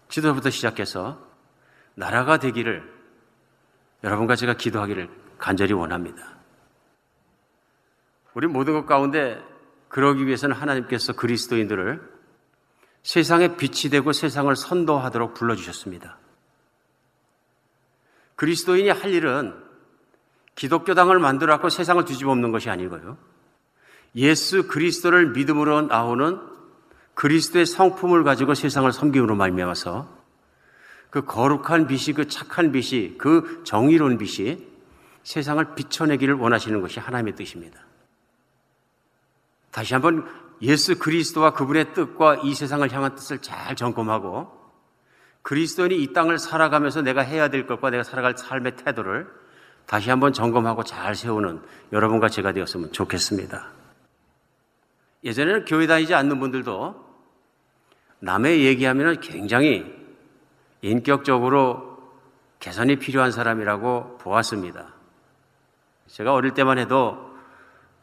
지도부터 시작해서 나라가 되기를 여러분과 제가 기도하기를 간절히 원합니다. 우리 모든 것 가운데 그러기 위해서는 하나님께서 그리스도인들을 세상의 빛이 되고 세상을 선도하도록 불러주셨습니다. 그리스도인이 할 일은 기독교당을 만들어갖고 세상을 뒤집어 엎는 것이 아니고요. 예수 그리스도를 믿음으로 나오는 그리스도의 성품을 가지고 세상을 섬김으로 말미암아서 그 거룩한 빛이 그 착한 빛이 그 정의로운 빛이 세상을 비춰내기를 원하시는 것이 하나님의 뜻입니다. 다시 한번 예수 그리스도와 그분의 뜻과 이 세상을 향한 뜻을 잘 점검하고 그리스도인이 이 땅을 살아가면서 내가 해야 될 것과 내가 살아갈 삶의 태도를 다시 한번 점검하고 잘 세우는 여러분과 제가 되었으면 좋겠습니다. 예전에는 교회 다니지 않는 분들도 남의 얘기하면 굉장히 인격적으로 개선이 필요한 사람이라고 보았습니다. 제가 어릴 때만 해도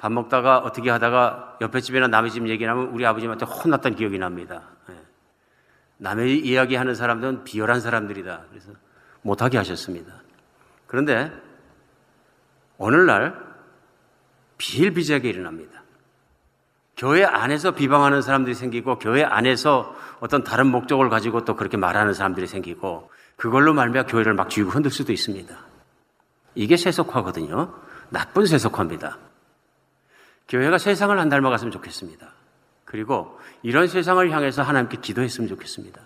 밥 먹다가 어떻게 하다가 옆에 집이나 남의 집 얘기하면 우리 아버님한테 혼났던 기억이 납니다. 예. 남의 이야기하는 사람들은 비열한 사람들이다. 그래서 못하게 하셨습니다. 그런데 오늘날 비일비재하게 일어납니다. 교회 안에서 비방하는 사람들이 생기고 교회 안에서 어떤 다른 목적을 가지고 또 그렇게 말하는 사람들이 생기고 그걸로 말미암아 교회를 막 쥐고 흔들 수도 있습니다. 이게 세속화거든요. 나쁜 세속화입니다. 교회가 세상을 안 닮아갔으면 좋겠습니다. 그리고 이런 세상을 향해서 하나님께 기도했으면 좋겠습니다.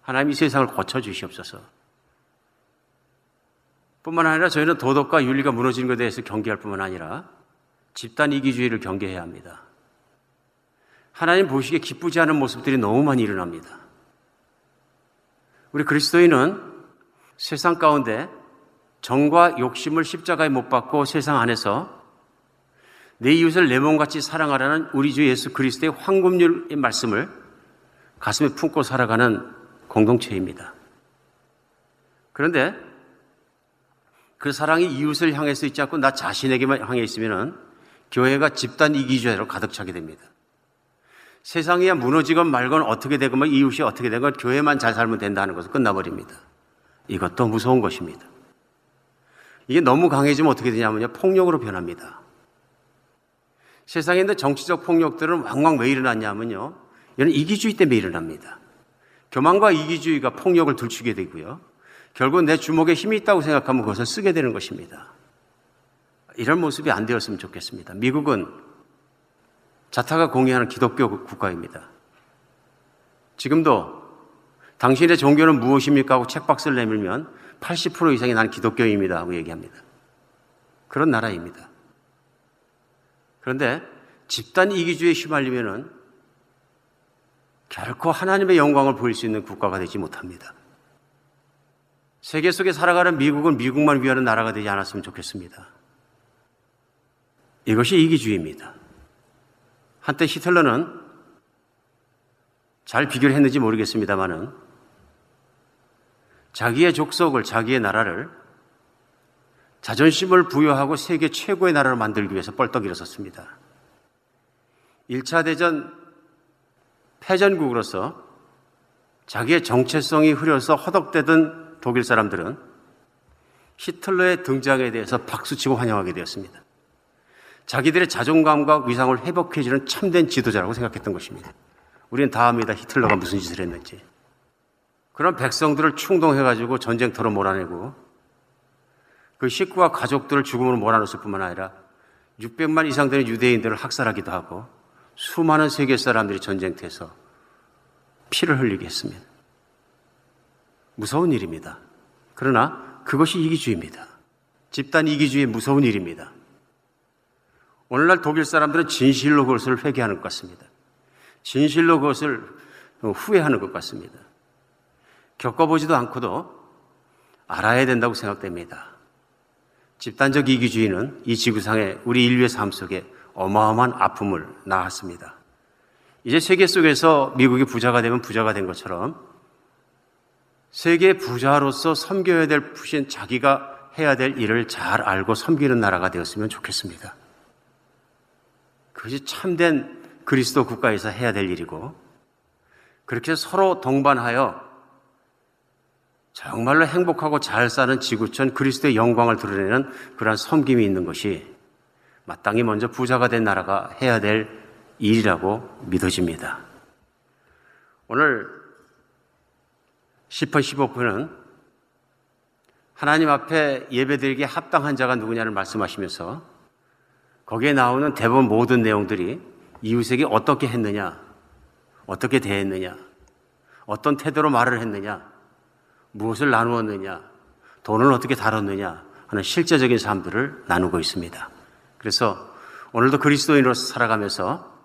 하나님 이 세상을 고쳐 주시옵소서. 뿐만 아니라 저희는 도덕과 윤리가 무너지는 것에 대해서 경계할 뿐만 아니라 집단 이기주의를 경계해야 합니다. 하나님 보시기에 기쁘지 않은 모습들이 너무 많이 일어납니다. 우리 그리스도인은 세상 가운데 정과 욕심을 십자가에 못 박고 세상 안에서 내 이웃을 내 몸같이 사랑하라는 우리 주 예수 그리스도의 황금률의 말씀을 가슴에 품고 살아가는 공동체입니다. 그런데 그 사랑이 이웃을 향해서 있지 않고 나 자신에게만 향해 있으면 교회가 집단 이기주의로 가득 차게 됩니다. 세상이 무너지건 말건 어떻게 되건 이웃이 어떻게 되건 교회만 잘 살면 된다는 것은 끝나버립니다. 이것도 무서운 것입니다. 이게 너무 강해지면 어떻게 되냐면요. 폭력으로 변합니다. 세상에 있는 정치적 폭력들은 왕왕 왜 일어났냐면요. 이런 이기주의 때문에 일어납니다. 교만과 이기주의가 폭력을 들추게 되고요. 결국 내 주먹에 힘이 있다고 생각하면 그것을 쓰게 되는 것입니다. 이런 모습이 안 되었으면 좋겠습니다. 미국은 자타가 공유하는 기독교 국가입니다. 지금도 당신의 종교는 무엇입니까? 하고 책박스를 내밀면 80% 이상이 난 기독교입니다. 하고 얘기합니다. 그런 나라입니다. 그런데 집단 이기주의에 휘말리면은 결코 하나님의 영광을 보일 수 있는 국가가 되지 못합니다. 세계 속에 살아가는 미국은 미국만 위하는 나라가 되지 않았으면 좋겠습니다. 이것이 이기주의입니다. 한때 히틀러는 잘 비교를 했는지 모르겠습니다만은 자기의 족속을, 자기의 나라를 자존심을 부여하고 세계 최고의 나라를 만들기 위해서 뻘떡 일어섰습니다. 1차 대전 패전국으로서 자기의 정체성이 흐려서 허덕대던 독일 사람들은 히틀러의 등장에 대해서 박수치고 환영하게 되었습니다. 자기들의 자존감과 위상을 회복해주는 참된 지도자라고 생각했던 것입니다. 우리는 다 압니다. 히틀러가 무슨 짓을 했는지. 그런 백성들을 충동해가지고 전쟁터로 몰아내고 그 식구와 가족들을 죽음으로 몰아넣었을 뿐만 아니라 600만 이상 되는 유대인들을 학살하기도 하고 수많은 세계 사람들이 전쟁터에서 피를 흘리게 했습니다. 무서운 일입니다. 그러나 그것이 이기주의입니다. 집단 이기주의 무서운 일입니다. 오늘날 독일 사람들은 진실로 그것을 회개하는 것 같습니다. 진실로 그것을 후회하는 것 같습니다. 겪어보지도 않고도 알아야 된다고 생각됩니다. 집단적 이기주의는 이 지구상의 우리 인류의 삶 속에 어마어마한 아픔을 낳았습니다. 이제 세계 속에서 미국이 부자가 되면 부자가 된 것처럼 세계 부자로서 섬겨야 될 푸신 자기가 해야 될 일을 잘 알고 섬기는 나라가 되었으면 좋겠습니다. 그것이 참된 그리스도 국가에서 해야 될 일이고 그렇게 서로 동반하여 정말로 행복하고 잘 사는 지구촌 그리스도의 영광을 드러내는 그러한 섬김이 있는 것이 마땅히 먼저 부자가 된 나라가 해야 될 일이라고 믿어집니다. 오늘 10분 15분은 하나님 앞에 예배드리기에 합당한 자가 누구냐를 말씀하시면서 거기에 나오는 대부분 모든 내용들이 이웃에게 어떻게 했느냐, 어떻게 대했느냐, 어떤 태도로 말을 했느냐, 무엇을 나누었느냐, 돈을 어떻게 다뤘느냐 하는 실제적인 삶들을 나누고 있습니다. 그래서 오늘도 그리스도인으로 살아가면서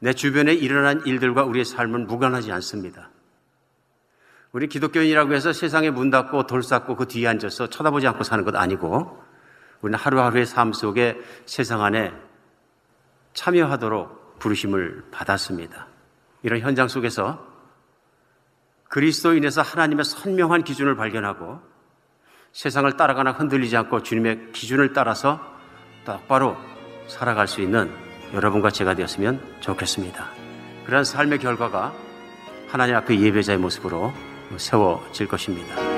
내 주변에 일어난 일들과 우리의 삶은 무관하지 않습니다. 우리 기독교인이라고 해서 세상에 문 닫고 돌 쌓고 그 뒤에 앉아서 쳐다보지 않고 사는 것 아니고 우리는 하루하루의 삶 속에 세상 안에 참여하도록 부르심을 받았습니다. 이런 현장 속에서 그리스도인에서 하나님의 선명한 기준을 발견하고 세상을 따라가나 흔들리지 않고 주님의 기준을 따라서 똑바로 살아갈 수 있는 여러분과 제가 되었으면 좋겠습니다. 그러한 삶의 결과가 하나님 앞에 예배자의 모습으로 세워질 것입니다.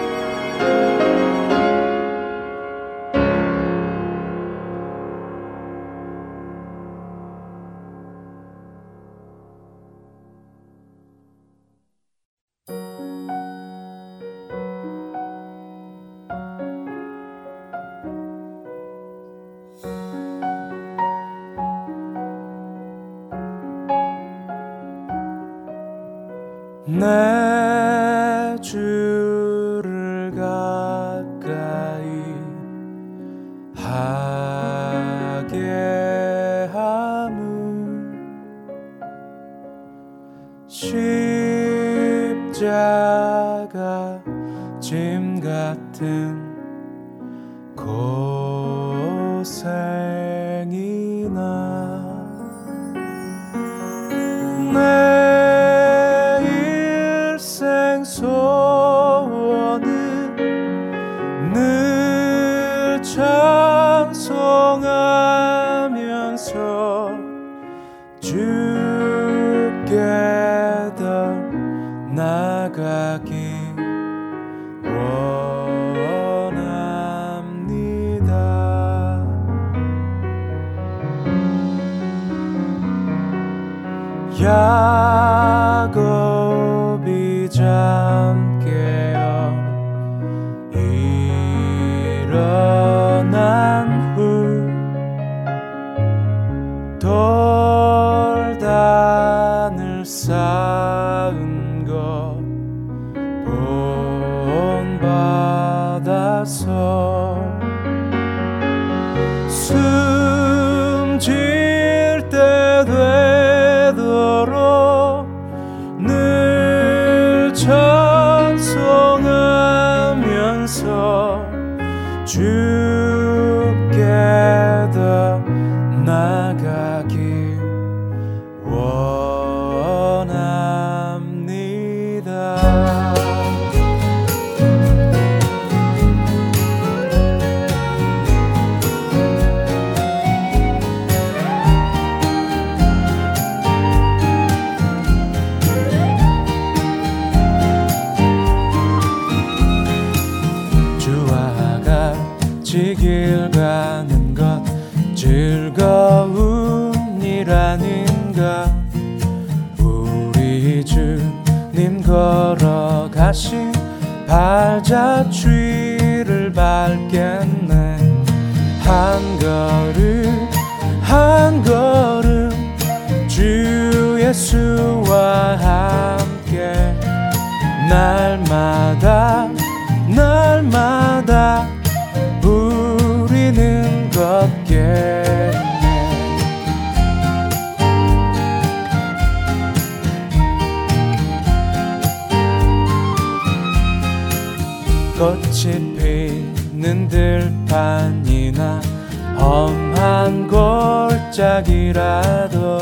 아니라도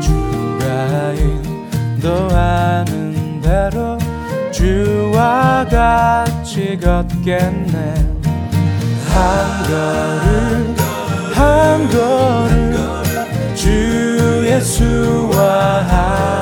주라인도 아는 대로 주와 같이 걷겠네. 한 걸음 한 걸음 주 예수와 함께.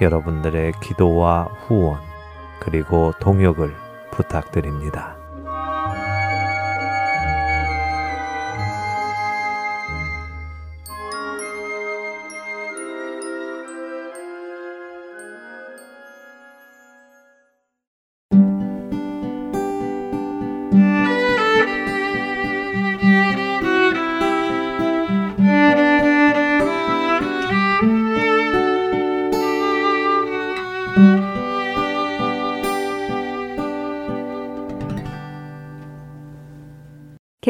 여러분들의 기도와 후원 그리고 동역을 부탁드립니다.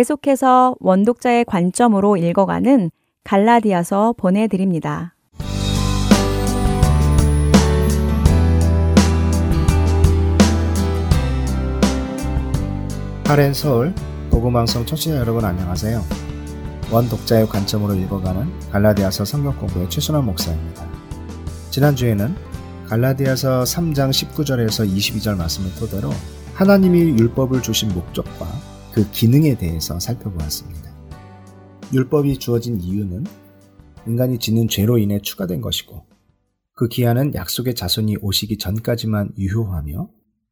계속해서 원독자의 관점으로 읽어가는 갈라디아서 보내드립니다. 하렌 서울 복음방송 청취자 여러분 안녕하세요. 원독자의 관점으로 읽어가는 갈라디아서 성경 공부의 최순환 목사입니다. 지난주에는 갈라디아서 3장 19절에서 22절 말씀을 토대로 하나님이 율법을 주신 목적과 그 기능에 대해서 살펴보았습니다. 율법이 주어진 이유는 인간이 짓는 죄로 인해 추가된 것이고 그 기한은 약속의 자손이 오시기 전까지만 유효하며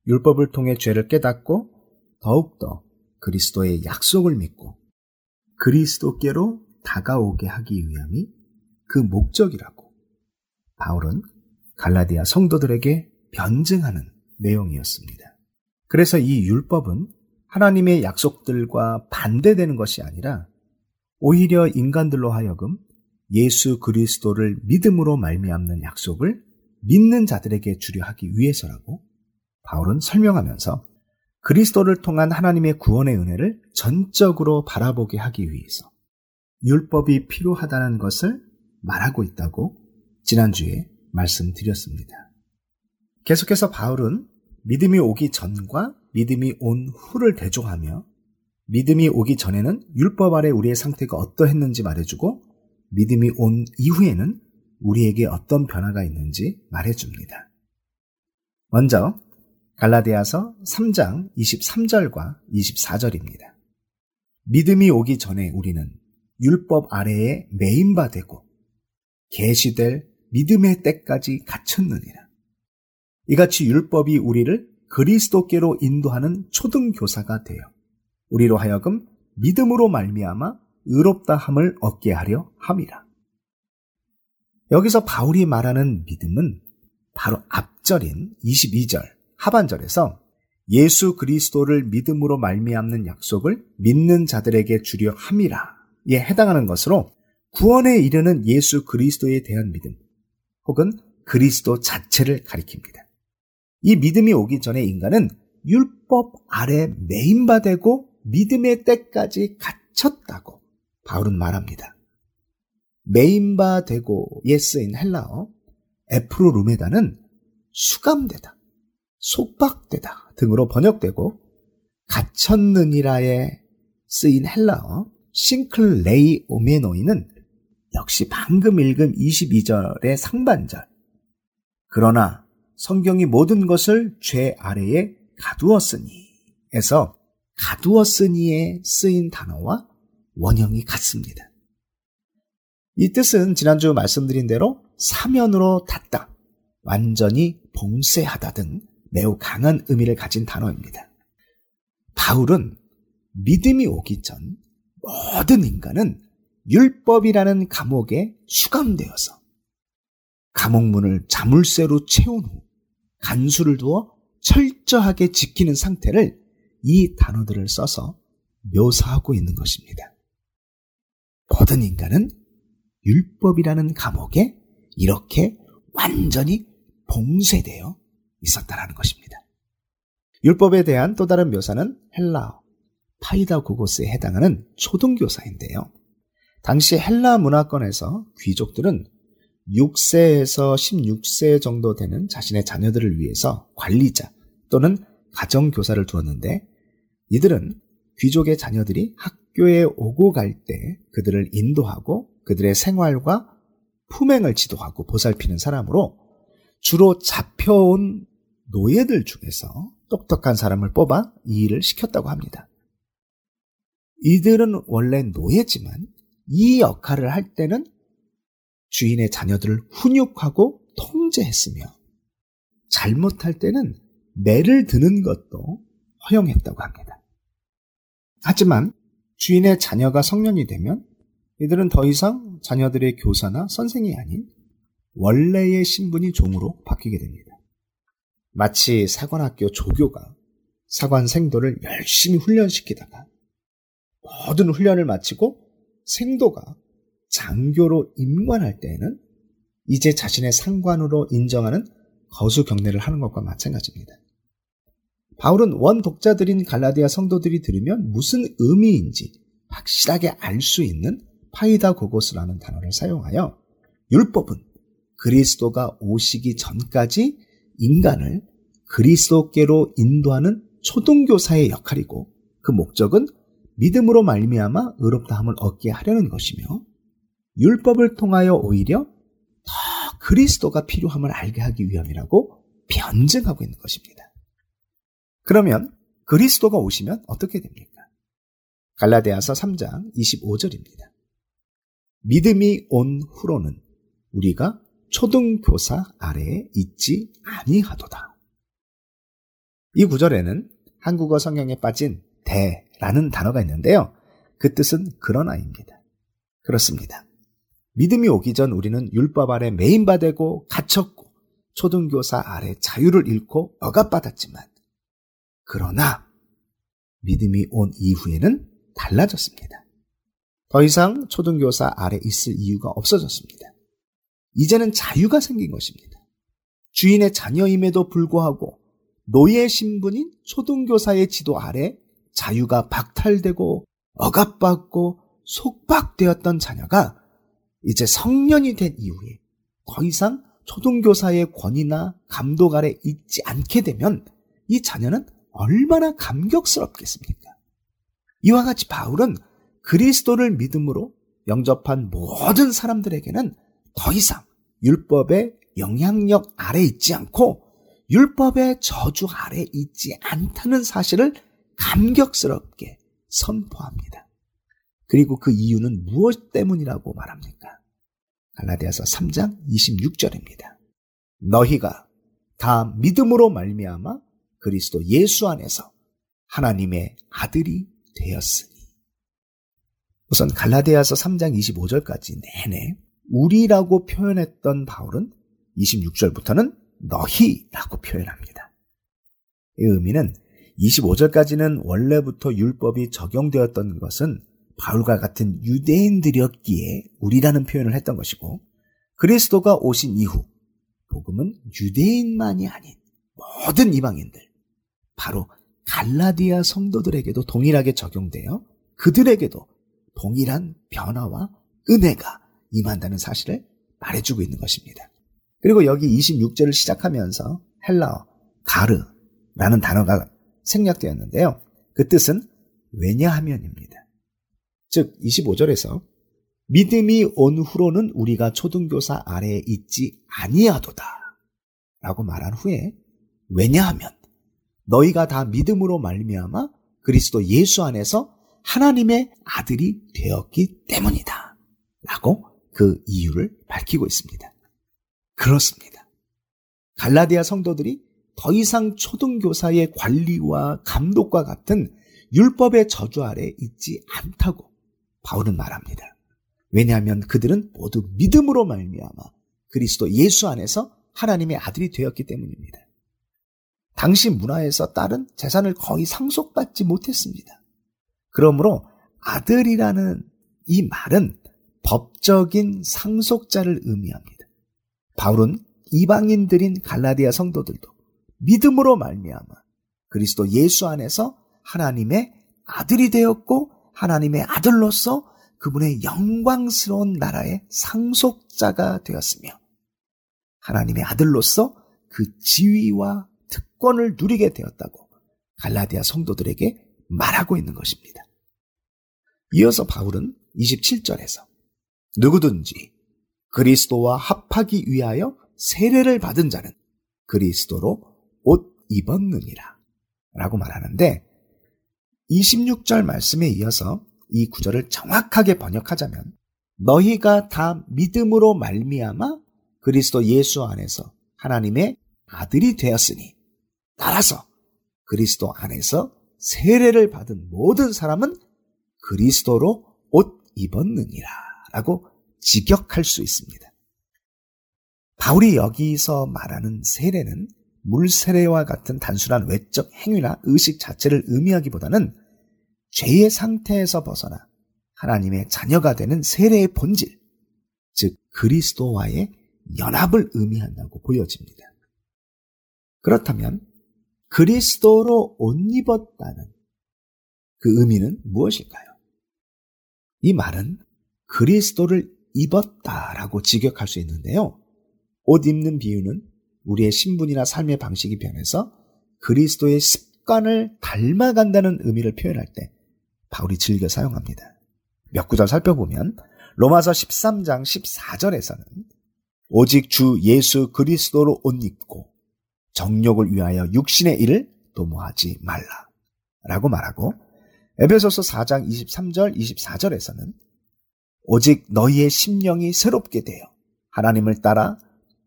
율법을 통해 죄를 깨닫고 더욱더 그리스도의 약속을 믿고 그리스도께로 다가오게 하기 위함이 그 목적이라고 바울은 갈라디아 성도들에게 변증하는 내용이었습니다. 그래서 이 율법은 하나님의 약속들과 반대되는 것이 아니라 오히려 인간들로 하여금 예수 그리스도를 믿음으로 말미암는 약속을 믿는 자들에게 주려 하기 위해서라고 바울은 설명하면서 그리스도를 통한 하나님의 구원의 은혜를 전적으로 바라보게 하기 위해서 율법이 필요하다는 것을 말하고 있다고 지난주에 말씀드렸습니다. 계속해서 바울은 믿음이 오기 전과 믿음이 온 후를 대조하며 믿음이 오기 전에는 율법 아래 우리의 상태가 어떠했는지 말해주고 믿음이 온 이후에는 우리에게 어떤 변화가 있는지 말해줍니다. 먼저 갈라디아서 3장 23절과 24절입니다. 믿음이 오기 전에 우리는 율법 아래에 매인바 되고 계시될 믿음의 때까지 갇혔느니라. 이같이 율법이 우리를 그리스도께로 인도하는 초등교사가 되어 우리로 하여금 믿음으로 말미암아 의롭다 함을 얻게 하려 함이라. 여기서 바울이 말하는 믿음은 바로 앞절인 22절 하반절에서 예수 그리스도를 믿음으로 말미암는 약속을 믿는 자들에게 주려 함이라에 해당하는 것으로 구원에 이르는 예수 그리스도에 대한 믿음 혹은 그리스도 자체를 가리킵니다. 이 믿음이 오기 전에 인간은 율법 아래 매인바되고 믿음의 때까지 갇혔다고 바울은 말합니다. 매인바되고에 쓰인 헬라어 에프로 루메다는 수감되다, 속박되다 등으로 번역되고 갇혔느니라에 쓰인 헬라어 싱클레이 오메노이는 역시 방금 읽은 22절의 상반절 그러나 성경이 모든 것을 죄 아래에 가두었으니 에서 가두었으니에 쓰인 단어와 원형이 같습니다. 이 뜻은 지난주 말씀드린 대로 사면으로 닫다, 완전히 봉쇄하다 등 매우 강한 의미를 가진 단어입니다. 바울은 믿음이 오기 전 모든 인간은 율법이라는 감옥에 수감되어서 감옥문을 자물쇠로 채운 후 간수를 두어 철저하게 지키는 상태를 이 단어들을 써서 묘사하고 있는 것입니다. 모든 인간은 율법이라는 감옥에 이렇게 완전히 봉쇄되어 있었다라는 것입니다. 율법에 대한 또 다른 묘사는 헬라어 파이다 고고스에 해당하는 초등교사인데요. 당시 헬라 문화권에서 귀족들은 6세에서 16세 정도 되는 자신의 자녀들을 위해서 관리자 또는 가정교사를 두었는데 이들은 귀족의 자녀들이 학교에 오고 갈 때 그들을 인도하고 그들의 생활과 품행을 지도하고 보살피는 사람으로 주로 잡혀온 노예들 중에서 똑똑한 사람을 뽑아 이 일을 시켰다고 합니다. 이들은 원래 노예지만 이 역할을 할 때는 주인의 자녀들을 훈육하고 통제했으며 잘못할 때는 매를 드는 것도 허용했다고 합니다. 하지만 주인의 자녀가 성년이 되면 이들은 더 이상 자녀들의 교사나 선생이 아닌 원래의 신분이 종으로 바뀌게 됩니다. 마치 사관학교 조교가 사관 생도를 열심히 훈련시키다가 모든 훈련을 마치고 생도가 장교로 임관할 때에는 이제 자신의 상관으로 인정하는 거수 경례를 하는 것과 마찬가지입니다. 바울은 원 독자들인 갈라디아 성도들이 들으면 무슨 의미인지 확실하게 알 수 있는 파이다 고고스라는 단어를 사용하여 율법은 그리스도가 오시기 전까지 인간을 그리스도께로 인도하는 초등교사의 역할이고 그 목적은 믿음으로 말미암아 의롭다함을 얻게 하려는 것이며 율법을 통하여 오히려 더 그리스도가 필요함을 알게 하기 위함이라고 변증하고 있는 것입니다. 그러면 그리스도가 오시면 어떻게 됩니까? 갈라디아서 3장 25절입니다. 믿음이 온 후로는 우리가 초등교사 아래에 있지 아니하도다. 이 구절에는 한국어 성경에 빠진 대라는 단어가 있는데요. 그 뜻은 그러나입니다. 그렇습니다. 믿음이 오기 전 우리는 율법 아래 매인바되고 갇혔고 초등교사 아래 자유를 잃고 억압받았지만 그러나 믿음이 온 이후에는 달라졌습니다. 더 이상 초등교사 아래 있을 이유가 없어졌습니다. 이제는 자유가 생긴 것입니다. 주인의 자녀임에도 불구하고 노예 신분인 초등교사의 지도 아래 자유가 박탈되고 억압받고 속박되었던 자녀가 이제 성년이 된 이후에 더 이상 초등교사의 권위나 감독 아래 있지 않게 되면 이 자녀는 얼마나 감격스럽겠습니까? 이와 같이 바울은 그리스도를 믿음으로 영접한 모든 사람들에게는 더 이상 율법의 영향력 아래 있지 않고 율법의 저주 아래 있지 않다는 사실을 감격스럽게 선포합니다. 그리고 그 이유는 무엇 때문이라고 말합니까? 갈라디아서 3장 26절입니다. 너희가 다 믿음으로 말미암아 그리스도 예수 안에서 하나님의 아들이 되었으니. 우선 갈라디아서 3장 25절까지 내내 우리라고 표현했던 바울은 26절부터는 너희라고 표현합니다. 이 의미는 25절까지는 원래부터 율법이 적용되었던 것은 바울과 같은 유대인들이었기에 우리라는 표현을 했던 것이고 그리스도가 오신 이후 복음은 유대인만이 아닌 모든 이방인들 바로 갈라디아 성도들에게도 동일하게 적용되어 그들에게도 동일한 변화와 은혜가 임한다는 사실을 말해주고 있는 것입니다. 그리고 여기 26절을 시작하면서 헬라어 가르라는 단어가 생략되었는데요. 그 뜻은 왜냐하면입니다. 즉 25절에서 믿음이 온 후로는 우리가 초등교사 아래에 있지 아니하도다 라고 말한 후에 왜냐하면 너희가 다 믿음으로 말미암아 그리스도 예수 안에서 하나님의 아들이 되었기 때문이다 라고 그 이유를 밝히고 있습니다. 그렇습니다. 갈라디아 성도들이 더 이상 초등교사의 관리와 감독과 같은 율법의 저주 아래 있지 않다고 바울은 말합니다. 왜냐하면 그들은 모두 믿음으로 말미암아 그리스도 예수 안에서 하나님의 아들이 되었기 때문입니다. 당시 문화에서 딸은 재산을 거의 상속받지 못했습니다. 그러므로 아들이라는 이 말은 법적인 상속자를 의미합니다. 바울은 이방인들인 갈라디아 성도들도 믿음으로 말미암아 그리스도 예수 안에서 하나님의 아들이 되었고 하나님의 아들로서 그분의 영광스러운 나라의 상속자가 되었으며 하나님의 아들로서 그 지위와 특권을 누리게 되었다고 갈라디아 성도들에게 말하고 있는 것입니다. 이어서 바울은 27절에서 누구든지 그리스도와 합하기 위하여 세례를 받은 자는 그리스도로 옷 입었느니라 라고 말하는데 26절 말씀에 이어서 이 구절을 정확하게 번역하자면 너희가 다 믿음으로 말미암아 그리스도 예수 안에서 하나님의 아들이 되었으니 따라서 그리스도 안에서 세례를 받은 모든 사람은 그리스도로 옷 입었느니라 라고 직역할 수 있습니다. 바울이 여기서 말하는 세례는 물세례와 같은 단순한 외적 행위나 의식 자체를 의미하기보다는 죄의 상태에서 벗어나 하나님의 자녀가 되는 세례의 본질, 즉 그리스도와의 연합을 의미한다고 보여집니다. 그렇다면 그리스도로 옷 입었다는 그 의미는 무엇일까요? 이 말은 그리스도를 입었다라고 직역할 수 있는데요. 옷 입는 비유는 우리의 신분이나 삶의 방식이 변해서 그리스도의 습관을 닮아간다는 의미를 표현할 때 바울이 즐겨 사용합니다. 몇 구절 살펴보면 로마서 13장 14절에서는 오직 주 예수 그리스도로 옷 입고 정욕을 위하여 육신의 일을 도모하지 말라. 라고 말하고 에베소서 4장 23절 24절에서는 오직 너희의 심령이 새롭게 되어 하나님을 따라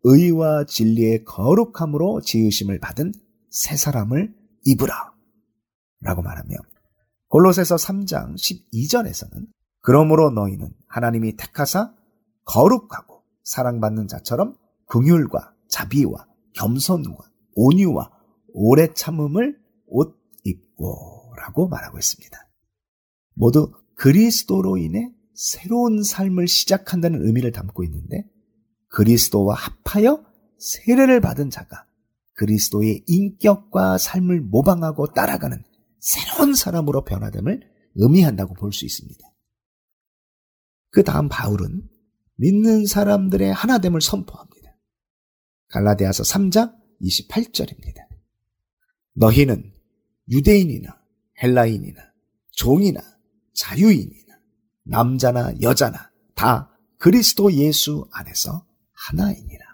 의와 진리의 거룩함으로 지으심을 받은 새 사람을 입으라. 라고 말하며 골로새서 3장 12절에서는 그러므로 너희는 하나님이 택하사 거룩하고 사랑받는 자처럼 긍휼과 자비와 겸손과 온유와 오래 참음을 옷 입고라고 말하고 있습니다. 모두 그리스도로 인해 새로운 삶을 시작한다는 의미를 담고 있는데 그리스도와 합하여 세례를 받은 자가 그리스도의 인격과 삶을 모방하고 따라가는 새로운 사람으로 변화됨을 의미한다고 볼 수 있습니다. 그 다음 바울은 믿는 사람들의 하나됨을 선포합니다. 갈라디아서 3장 28절입니다. 너희는 유대인이나 헬라인이나 종이나 자유인이나 남자나 여자나 다 그리스도 예수 안에서 하나이니라.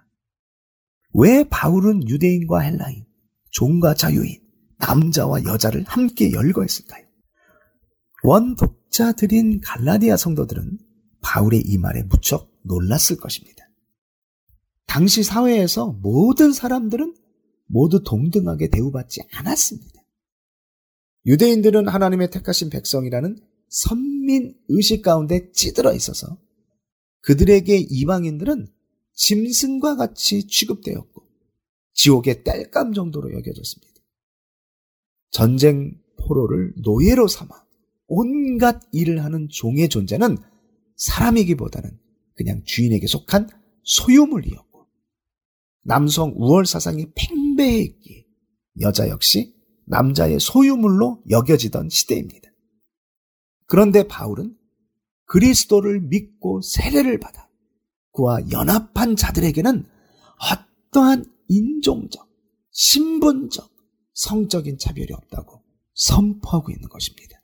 왜 바울은 유대인과 헬라인, 종과 자유인, 남자와 여자를 함께 열거했을까요? 원 독자들인 갈라디아 성도들은 바울의 이 말에 무척 놀랐을 것입니다. 당시 사회에서 모든 사람들은 모두 동등하게 대우받지 않았습니다. 유대인들은 하나님의 택하신 백성이라는 선민 의식 가운데 찌들어 있어서 그들에게 이방인들은 짐승과 같이 취급되었고 지옥의 땔감 정도로 여겨졌습니다. 전쟁 포로를 노예로 삼아 온갖 일을 하는 종의 존재는 사람이기보다는 그냥 주인에게 속한 소유물이었고 남성 우월 사상이 팽배했기에 여자 역시 남자의 소유물로 여겨지던 시대입니다. 그런데 바울은 그리스도를 믿고 세례를 받아 그와 연합한 자들에게는 어떠한 인종적, 신분적, 성적인 차별이 없다고 선포하고 있는 것입니다.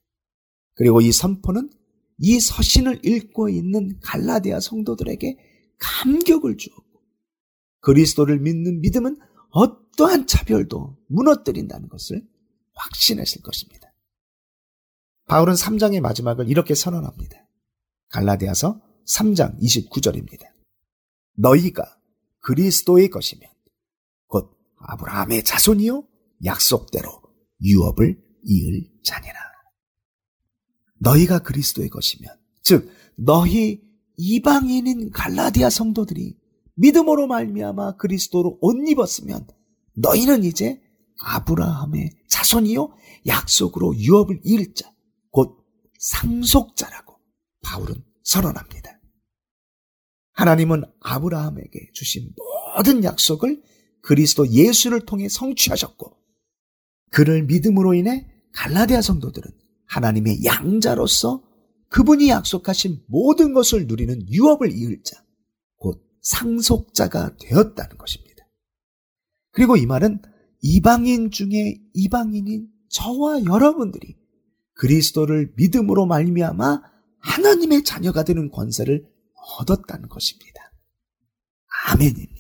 그리고 이 선포는 이 서신을 읽고 있는 갈라디아 성도들에게 감격을 주었고 그리스도를 믿는 믿음은 어떠한 차별도 무너뜨린다는 것을 확신했을 것입니다. 바울은 3장의 마지막을 이렇게 선언합니다. 갈라디아서 3장 29절입니다. 너희가 그리스도의 것이면 곧 아브라함의 자손이요 약속대로 유업을 이을 자니라. 너희가 그리스도의 것이면 즉 너희 이방인인 갈라디아 성도들이 믿음으로 말미암아 그리스도로 옷 입었으면 너희는 이제 아브라함의 자손이요 약속으로 유업을 이을 자, 곧 상속자라고 바울은 선언합니다. 하나님은 아브라함에게 주신 모든 약속을 그리스도 예수를 통해 성취하셨고 그를 믿음으로 인해 갈라디아 성도들은 하나님의 양자로서 그분이 약속하신 모든 것을 누리는 유업을 이을 자, 곧 상속자가 되었다는 것입니다. 그리고 이 말은 이방인 중에 이방인인 저와 여러분들이 그리스도를 믿음으로 말미암아 하나님의 자녀가 되는 권세를 얻었다는 것입니다. 아멘입니다.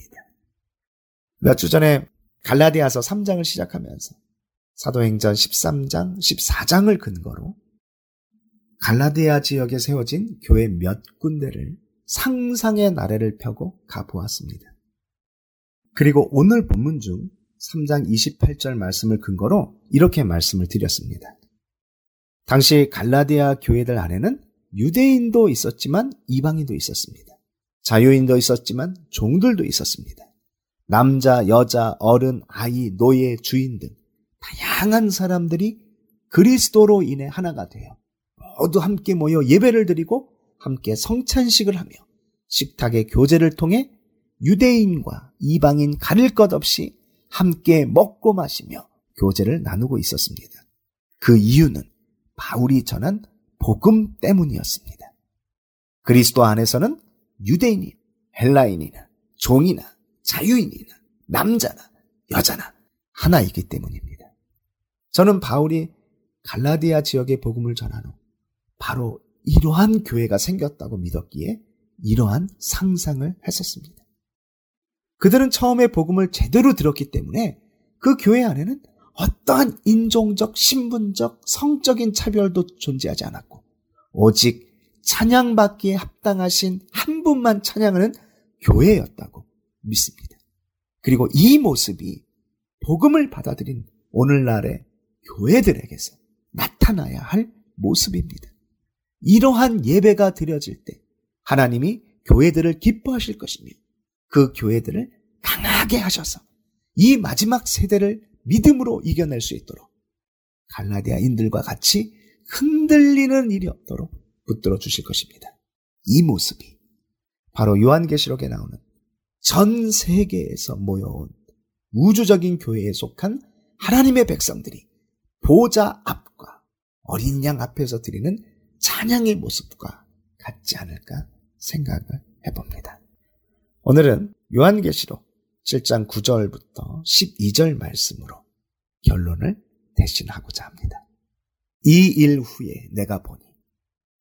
몇 주 전에 갈라디아서 3장을 시작하면서 사도행전 13장, 14장을 근거로 갈라디아 지역에 세워진 교회 몇 군데를 상상의 나래를 펴고 가보았습니다. 그리고 오늘 본문 중 3장 28절 말씀을 근거로 이렇게 말씀을 드렸습니다. 당시 갈라디아 교회들 안에는 유대인도 있었지만 이방인도 있었습니다. 자유인도 있었지만 종들도 있었습니다. 남자, 여자, 어른, 아이, 노예, 주인 등 다양한 사람들이 그리스도로 인해 하나가 되어 모두 함께 모여 예배를 드리고 함께 성찬식을 하며 식탁의 교제를 통해 유대인과 이방인 가릴 것 없이 함께 먹고 마시며 교제를 나누고 있었습니다. 그 이유는 바울이 전한 복음 때문이었습니다. 그리스도 안에서는 유대인이 헬라인이나 종이나 자유인이나 남자나 여자나 하나이기 때문입니다. 저는 바울이 갈라디아 지역의 복음을 전한 후 바로 이러한 교회가 생겼다고 믿었기에 이러한 상상을 했었습니다. 그들은 처음에 복음을 제대로 들었기 때문에 그 교회 안에는 어떠한 인종적, 신분적, 성적인 차별도 존재하지 않았고, 오직 찬양받기에 합당하신 한 분만 찬양하는 교회였다고 믿습니다. 그리고 이 모습이 복음을 받아들인 오늘날의 교회들에게서 나타나야 할 모습입니다. 이러한 예배가 드려질 때 하나님이 교회들을 기뻐하실 것이며 그 교회들을 강하게 하셔서 이 마지막 세대를 믿음으로 이겨낼 수 있도록 갈라디아인들과 같이 흔들리는 일이 없도록 붙들어 주실 것입니다. 이 모습이 바로 요한계시록에 나오는 전 세계에서 모여온 우주적인 교회에 속한 하나님의 백성들이 보좌 앞과 어린 양 앞에서 드리는 찬양의 모습과 같지 않을까 생각을 해봅니다. 오늘은 요한계시록 7장 9절부터 12절 말씀으로 결론을 대신하고자 합니다. 이 일 후에 내가 보니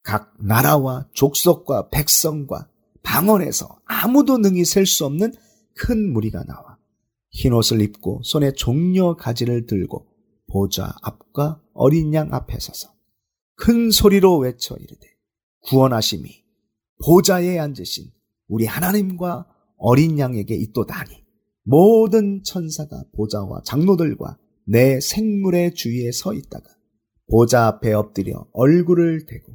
각 나라와 족속과 백성과 방언에서 아무도 능히 셀 수 없는 큰 무리가 나와 흰 옷을 입고 손에 종려 가지를 들고 보좌 앞과 어린 양 앞에 서서 큰 소리로 외쳐 이르되 구원하심이 보좌에 앉으신 우리 하나님과 어린 양에게 있도다니 모든 천사가 보좌와 장로들과 내 생물의 주위에 서 있다가 보좌 앞에 엎드려 얼굴을 대고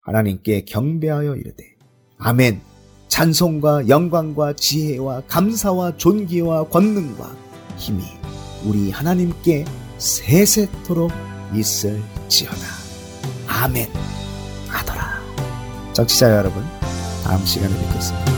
하나님께 경배하여 이르되 아멘. 찬송과 영광과 지혜와 감사와 존귀와 권능과 힘이 우리 하나님께 세세토록 있을지어다. 아멘. 하더라. 정치자 여러분 다음 시간에 뵙겠습니다.